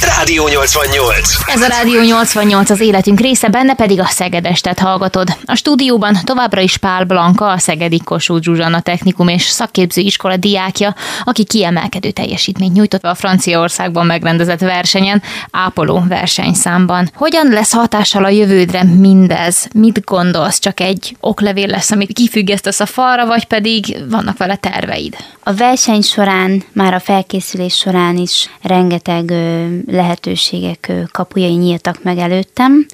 Rádió 88. Ez a Rádió 88 az életünk része, benne pedig a Szegedestet hallgatod. A stúdióban továbbra is Pál Blanka, a Szegedi Kossuth Zsuzsanna Technikum és Szakképző Iskola diákja, aki kiemelkedő teljesítményt nyújtott a Franciaországban megrendezett versenyen, ápoló versenyszámban. Hogyan lesz hatással a jövődre mindez? Mit gondolsz? Csak egy oklevél lesz, amit kifüggesztesz a falra, vagy pedig vannak vele terveid? A verseny során, már a felkészülés során is rengeteg lehetőségek kapujai nyíltak meg előttem.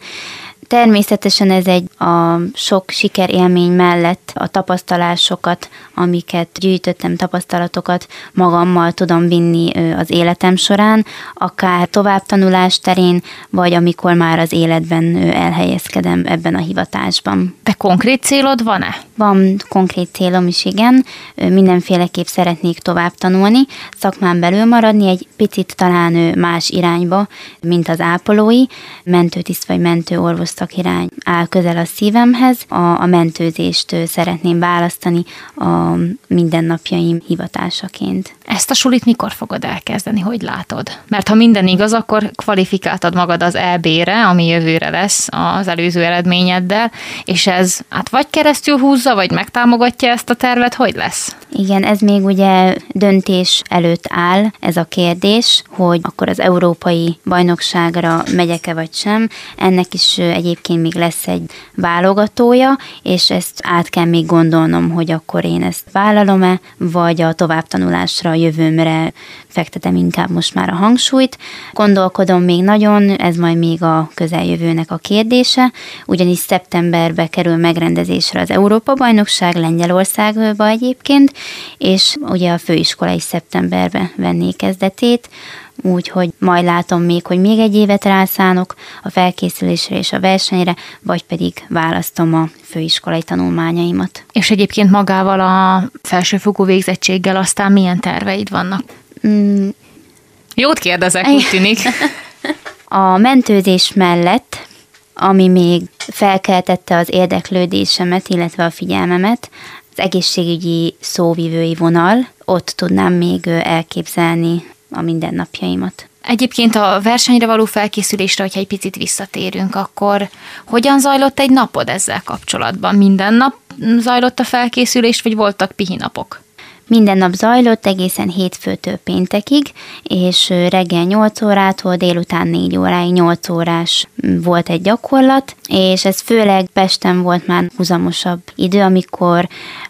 Természetesen ez egy a sok sikerélmény mellett a tapasztalásokat, amiket gyűjtöttem, tapasztalatokat magammal tudom vinni az életem során, akár továbbtanulás terén, vagy amikor már az életben elhelyezkedem ebben a hivatásban. De konkrét célod van-e? Van konkrét célom is, igen. Mindenféleképp szeretnék tovább tanulni, szakmán belül maradni, egy picit talán más irányba, mint az ápolói, mentőtiszt vagy mentőorvos szakirány áll közel a szívemhez. A, a mentőzést szeretném választani a a mindennapjaim hivatásaként. Ezt a sulit mikor fogod elkezdeni, hogy látod? Mert ha minden igaz, akkor kvalifikáltad magad az EB-re, ami jövőre lesz az előző eredményeddel, és ez hát vagy keresztül húzza, vagy megtámogatja ezt a tervet, hogy lesz? Igen, ez még ugye döntés előtt áll ez a kérdés, hogy akkor az európai bajnokságra megyek-e vagy sem. Ennek is egyébként még lesz egy válogatója, és ezt át kell még gondolnom, hogy akkor én ezt vállalom-e, vagy a továbbtanulásra, a jövőmre fektetem inkább most már a hangsúlyt. Gondolkodom még nagyon, ez majd még a közeljövőnek a kérdése, ugyanis szeptemberbe kerül megrendezésre az Európa-bajnokság Lengyelországba egyébként, és ugye a főiskola is szeptemberbe venné kezdetét, úgyhogy majd látom még, hogy még egy évet rászánok a felkészülésre és a versenyre, vagy pedig választom a főiskolai tanulmányaimat. És egyébként magával a felsőfokú végzettséggel aztán milyen terveid vannak? Mm. Jót kérdezek, úgy tűnik. A mentőzés mellett, ami még felkeltette az érdeklődésemet, illetve a figyelmemet, az egészségügyi szóvivői vonal, ott tudnám még elképzelni a mindennapjaimat. Egyébként a versenyre való felkészülésre, hogyha egy picit visszatérünk, akkor hogyan zajlott egy napod ezzel kapcsolatban? Minden nap zajlott a felkészülés, vagy voltak pihinapok? Minden nap zajlott egészen hétfőtől péntekig, és reggel 8 órától délután 4 óráig 8 órás volt egy gyakorlat, és ez főleg Pesten volt már húzamosabb idő, amikor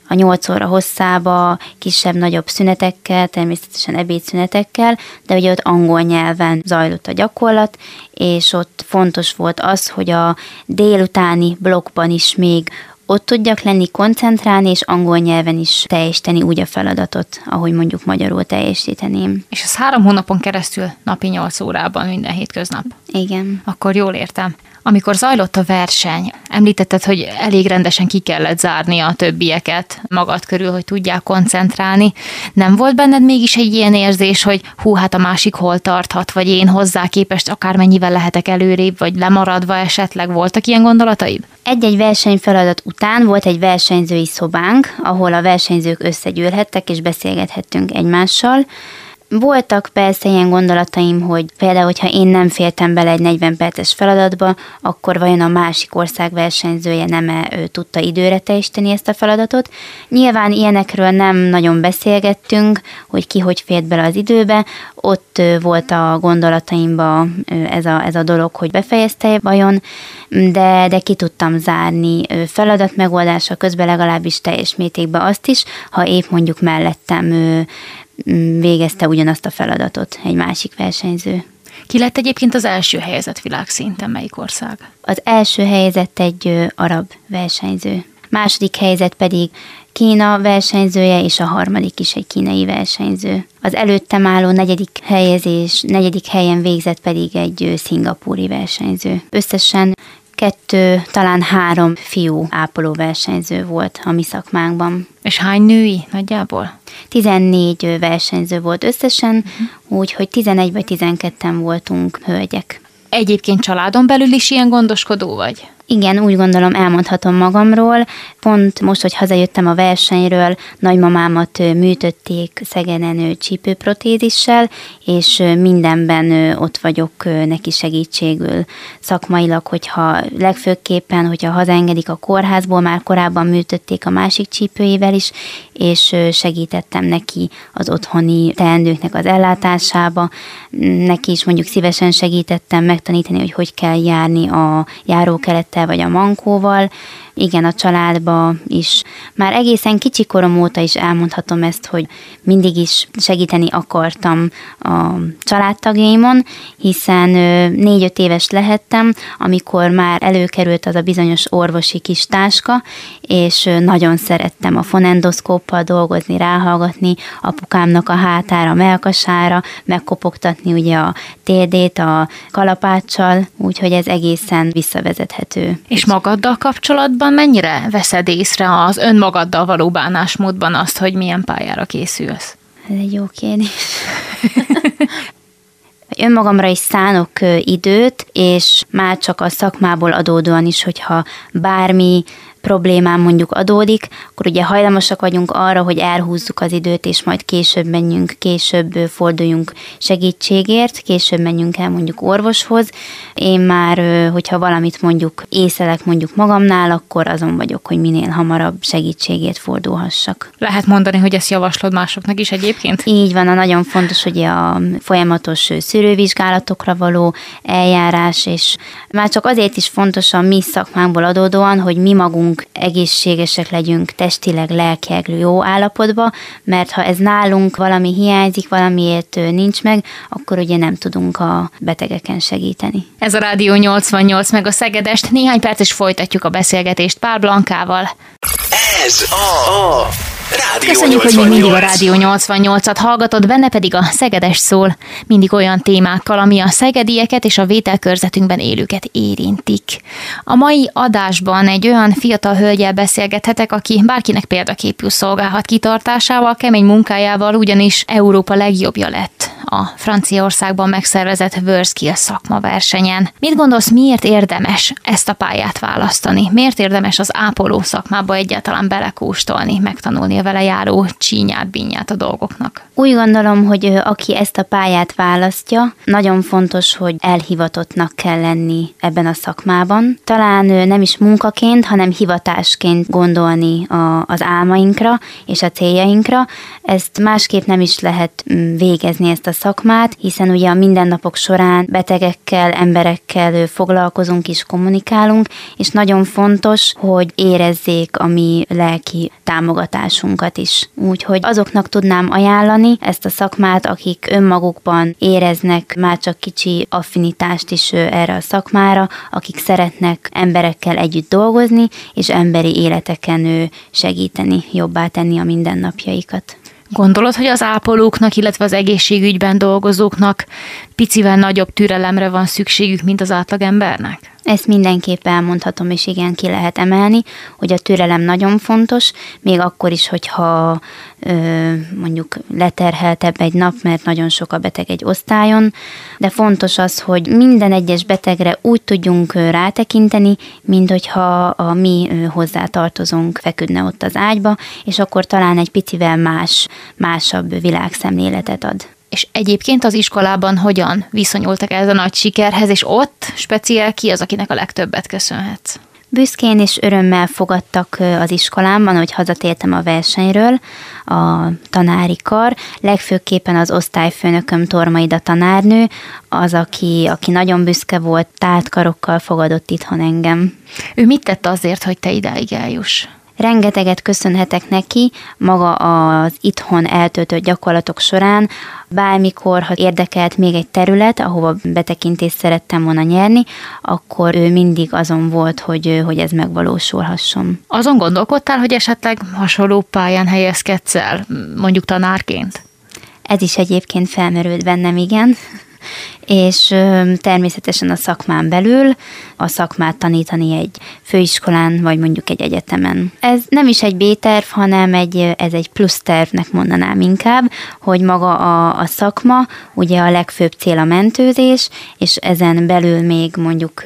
a 8 óra hosszába kisebb-nagyobb szünetekkel, természetesen ebédszünetekkel, de ugye ott angol nyelven zajlott a gyakorlat, és ott fontos volt az, hogy a délutáni blokkban is még ott tudjak lenni, koncentrálni, és angol nyelven is teljesíteni úgy a feladatot, ahogy mondjuk magyarul teljesíteném. És ez három hónapon keresztül napi nyolc órában minden hétköznap? Igen. Akkor jól értem. Amikor zajlott a verseny, említetted, hogy elég rendesen ki kellett zárni a többieket magad körül, hogy tudják koncentrálni. Nem volt benned mégis egy ilyen érzés, hogy hú, hát a másik hol tarthat, vagy én hozzá képest akármennyivel lehetek előrébb, vagy lemaradva esetleg voltak ilyen gondolataid? Egy-egy versenyfeladat után volt egy versenyzői szobánk, ahol a versenyzők összegyűlhettek és beszélgethettünk egymással. Voltak persze ilyen gondolataim, hogy például, hogyha én nem féltem bele egy 40 perces feladatba, akkor vajon a másik ország versenyzője nem -e, tudta időre teljesíteni ezt a feladatot. Nyilván ilyenekről nem nagyon beszélgettünk, hogy ki hogy fért bele az időbe. Ott volt a gondolataimba ez a, ez a dolog, hogy befejezte vajon, de, de ki tudtam zárni feladat megoldása közben legalábbis teljes mértékben azt is, ha épp mondjuk mellettem végezte ugyanazt a feladatot egy másik versenyző. Ki lett egyébként az első helyezett világszinten, melyik ország? Az első helyezett egy arab versenyző. Második helyzet pedig Kína versenyzője, és a harmadik is egy kínai versenyző. Az előttem álló negyedik helyezés, negyedik helyen végzett pedig egy szingapúri versenyző. Összesen kettő, talán három fiú ápoló versenyző volt a mi szakmánkban. És hány női nagyjából? 14 versenyző volt összesen, uh-huh. úgyhogy 11 vagy 12-en voltunk hölgyek. Egyébként családon belül is ilyen gondoskodó vagy? Igen, úgy gondolom elmondhatom magamról. Pont most, hogy hazajöttem a versenyről, nagymamámat műtötték Szegeden csípőprotézissel, és mindenben ott vagyok neki segítségül szakmailag, hogyha legfőképpen, hogyha hazaengedik a kórházból, már korábban műtötték a másik csípőjével is, és segítettem neki az otthoni teendőknek az ellátásába. Neki is mondjuk szívesen segítettem megtanítani, hogy hogy kell járni a járókerettel vagy a mankóval, igen, a családba is. Már egészen kicsi korom óta is elmondhatom ezt, hogy mindig is segíteni akartam a családtagjaimon, hiszen négy-öt éves lehettem, amikor már előkerült az a bizonyos orvosi kis táska, és nagyon szerettem a fonendoszkóppal dolgozni, ráhallgatni apukámnak a hátára, a melkasára, megkopogtatni ugye a térdét a kalapáccsal, úgyhogy ez egészen visszavezethető. És magaddal kapcsolatban mennyire veszed észre az önmagaddal való bánásmódban azt, hogy milyen pályára készülsz? Ez egy jó kérdés. önmagamra is szánok időt, és már csak a szakmából adódóan is, hogyha bármi problémám mondjuk adódik, akkor ugye hajlamosak vagyunk arra, hogy elhúzzuk az időt, és majd később menjünk, később forduljunk segítségért, később menjünk el mondjuk orvoshoz. Én már, hogyha valamit mondjuk észelek mondjuk magamnál, akkor azon vagyok, hogy minél hamarabb segítségért fordulhassak. Lehet mondani, hogy ezt javaslod másoknak is egyébként? Így van, a nagyon fontos, hogy a folyamatos szűrővizsgálatokra való eljárás, és már csak azért is fontos a mi szakmánkból adódóan, hogy mi magunk egészségesek legyünk testileg, lelkileg jó állapotba, mert ha ez nálunk valami hiányzik, valamiért nincs meg, akkor ugye nem tudunk a betegeken segíteni. Ez a Rádió 88 meg a Szegedest. Néhány perc is folytatjuk a beszélgetést Pál Blankával. Ez a, a Rádió Köszönjük, 88. hogy még mindig a Rádió 88-at hallgatod, benne pedig a Szegedes szól, mindig olyan témákkal, ami a szegedieket és a vételkörzetünkben élőket érintik. A mai adásban egy olyan fiatal hölgyel beszélgethetek, aki bárkinek példaképű szolgálhat kitartásával, kemény munkájával, ugyanis Európa legjobbja lett a Franciaországban megszervezett WorldSkills szakma versenyen. Mit gondolsz, miért érdemes ezt a pályát választani? Miért érdemes az ápoló szakmába egyáltalán belekóstolni, megtanulni a vele járó csínyát, bínyát a dolgoknak? Úgy gondolom, hogy aki ezt a pályát választja, nagyon fontos, hogy elhivatottnak kell lenni ebben a szakmában. Talán nem is munkaként, hanem hivatásként gondolni a, az álmainkra és a céljainkra. Ezt másképp nem is lehet végezni ezt a szakmát, hiszen ugye a mindennapok során betegekkel, emberekkel foglalkozunk és kommunikálunk, és nagyon fontos, hogy érezzék a mi lelki támogatásunkat is. Úgyhogy azoknak tudnám ajánlani ezt a szakmát, akik önmagukban éreznek már csak kicsi affinitást is erre a szakmára, akik szeretnek emberekkel együtt dolgozni, és emberi életeken segíteni, jobbá tenni a mindennapjaikat. Gondolod, hogy az ápolóknak, illetve az egészségügyben dolgozóknak picivel nagyobb türelemre van szükségük, mint az átlagembernek? Ezt mindenképp elmondhatom, és igen, ki lehet emelni, hogy a türelem nagyon fontos, még akkor is, hogyha ö, mondjuk leterheltebb egy nap, mert nagyon sok a beteg egy osztályon, de fontos az, hogy minden egyes betegre úgy tudjunk rátekinteni, mint hogyha a mi hozzátartozónk feküdne ott az ágyba, és akkor talán egy picivel más, másabb világszemléletet ad. És egyébként az iskolában hogyan viszonyultak ez a nagy sikerhez, és ott speciál ki az, akinek a legtöbbet köszönhetsz? Büszkén és örömmel fogadtak az iskolámban, hogy hazatértem a versenyről, a tanári kar, legfőképpen az osztályfőnököm Tormaida tanárnő, az, aki, aki nagyon büszke volt, tárt karokkal fogadott itthon engem. Ő mit tett azért, hogy te idáig eljuss? Rengeteget köszönhetek neki maga az itthon eltöltött gyakorlatok során, bármikor, ha érdekelt még egy terület, ahova betekintést szerettem volna nyerni, akkor ő mindig azon volt, hogy, hogy ez megvalósulhasson. Azon gondolkodtál, hogy esetleg hasonló pályán helyezkedsz el, mondjuk tanárként? Ez is egyébként felmerült bennem, igen és természetesen a szakmán belül a szakmát tanítani egy főiskolán, vagy mondjuk egy egyetemen. Ez nem is egy B-terv, hanem egy, ez egy plusz tervnek mondanám inkább, hogy maga a, a szakma, ugye a legfőbb cél a mentőzés, és ezen belül még mondjuk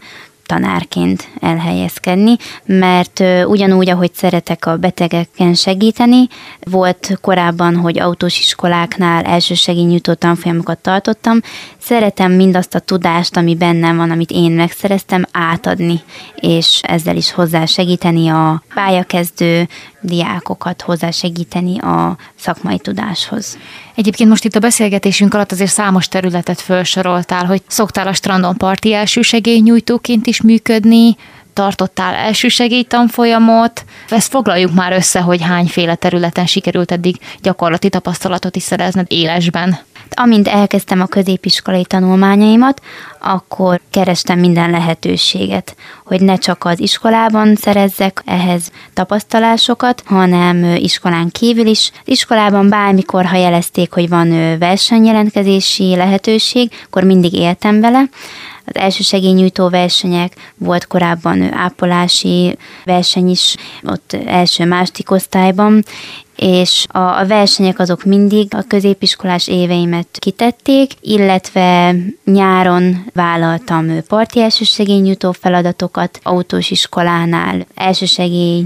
tanárként elhelyezkedni, mert ugyanúgy, ahogy szeretek a betegeken segíteni, volt korábban, hogy autós iskoláknál elsősegélynyújtó tanfolyamokat tartottam, szeretem mindazt a tudást, ami bennem van, amit én megszereztem, átadni, és ezzel is hozzá segíteni a pályakezdő diákokat, hozzá segíteni a szakmai tudáshoz. Egyébként most itt a beszélgetésünk alatt azért számos területet felsoroltál, hogy szoktál a strandon parti elsősegélynyújtóként is működni, tartottál elsősegély tanfolyamot. Ezt foglaljuk már össze, hogy hányféle területen sikerült eddig gyakorlati tapasztalatot is szerezned élesben. Amint elkezdtem a középiskolai tanulmányaimat, akkor kerestem minden lehetőséget, hogy ne csak az iskolában szerezzek ehhez tapasztalásokat, hanem iskolán kívül is. Az iskolában bármikor, ha jelezték, hogy van versenyjelentkezési lehetőség, akkor mindig éltem vele az első segélynyújtó versenyek, volt korábban ápolási verseny is, ott első második osztályban, és a, a versenyek azok mindig a középiskolás éveimet kitették, illetve nyáron vállaltam parti nyújtó feladatokat, autós iskolánál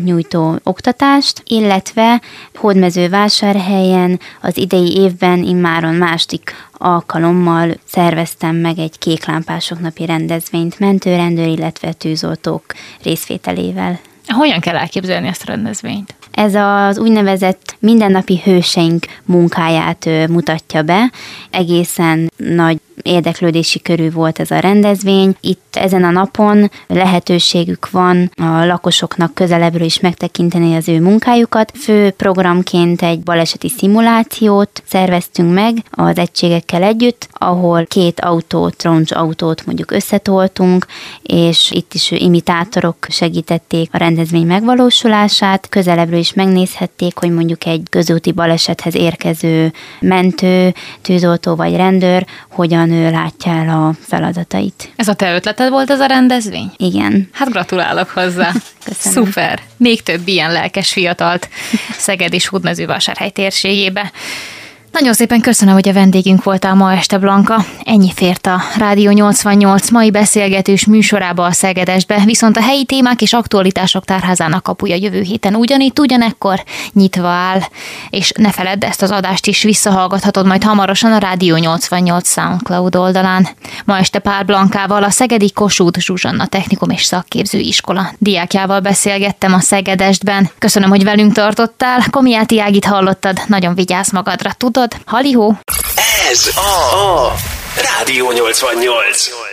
nyújtó oktatást, illetve Hódmezővásárhelyen az idei évben immáron másik alkalommal szerveztem meg egy kéklámpások napi rendezvényt mentőrendőr, illetve tűzoltók részvételével. Hogyan kell elképzelni ezt a rendezvényt? Ez az úgynevezett mindennapi hőseink munkáját mutatja be. Egészen nagy érdeklődési körű volt ez a rendezvény. Itt ezen a napon lehetőségük van a lakosoknak közelebbről is megtekinteni az ő munkájukat. Fő programként egy baleseti szimulációt szerveztünk meg az egységekkel együtt, ahol két autót, roncs autót mondjuk összetoltunk, és itt is imitátorok segítették a rendezvény megvalósulását. Közelebbről is megnézhették, hogy mondjuk egy közúti balesethez érkező mentő, tűzoltó vagy rendőr hogyan ő látja el a feladatait. Ez a te ötleted volt ez a rendezvény? Igen. Hát gratulálok hozzá. Köszönöm. Szuper. Még több ilyen lelkes fiatalt Szeged és Hódmezővásárhely térségébe. Nagyon szépen köszönöm, hogy a vendégünk voltál ma este, Blanka. Ennyi fért a Rádió 88 mai beszélgetős műsorába a Szegedesbe, viszont a helyi témák és aktualitások tárházának kapuja jövő héten ugyanitt, ugyanekkor nyitva áll. És ne feledd, ezt az adást is visszahallgathatod majd hamarosan a Rádió 88 SoundCloud oldalán. Ma este Pál Blankával a Szegedi Kossuth Zsuzsanna Technikum és Szakképző Iskola diákjával beszélgettem a Szegedestben. Köszönöm, hogy velünk tartottál. Komiáti Ágit hallottad, nagyon vigyázz magadra, tudod? Halihó! Ez a, a Rádió 88.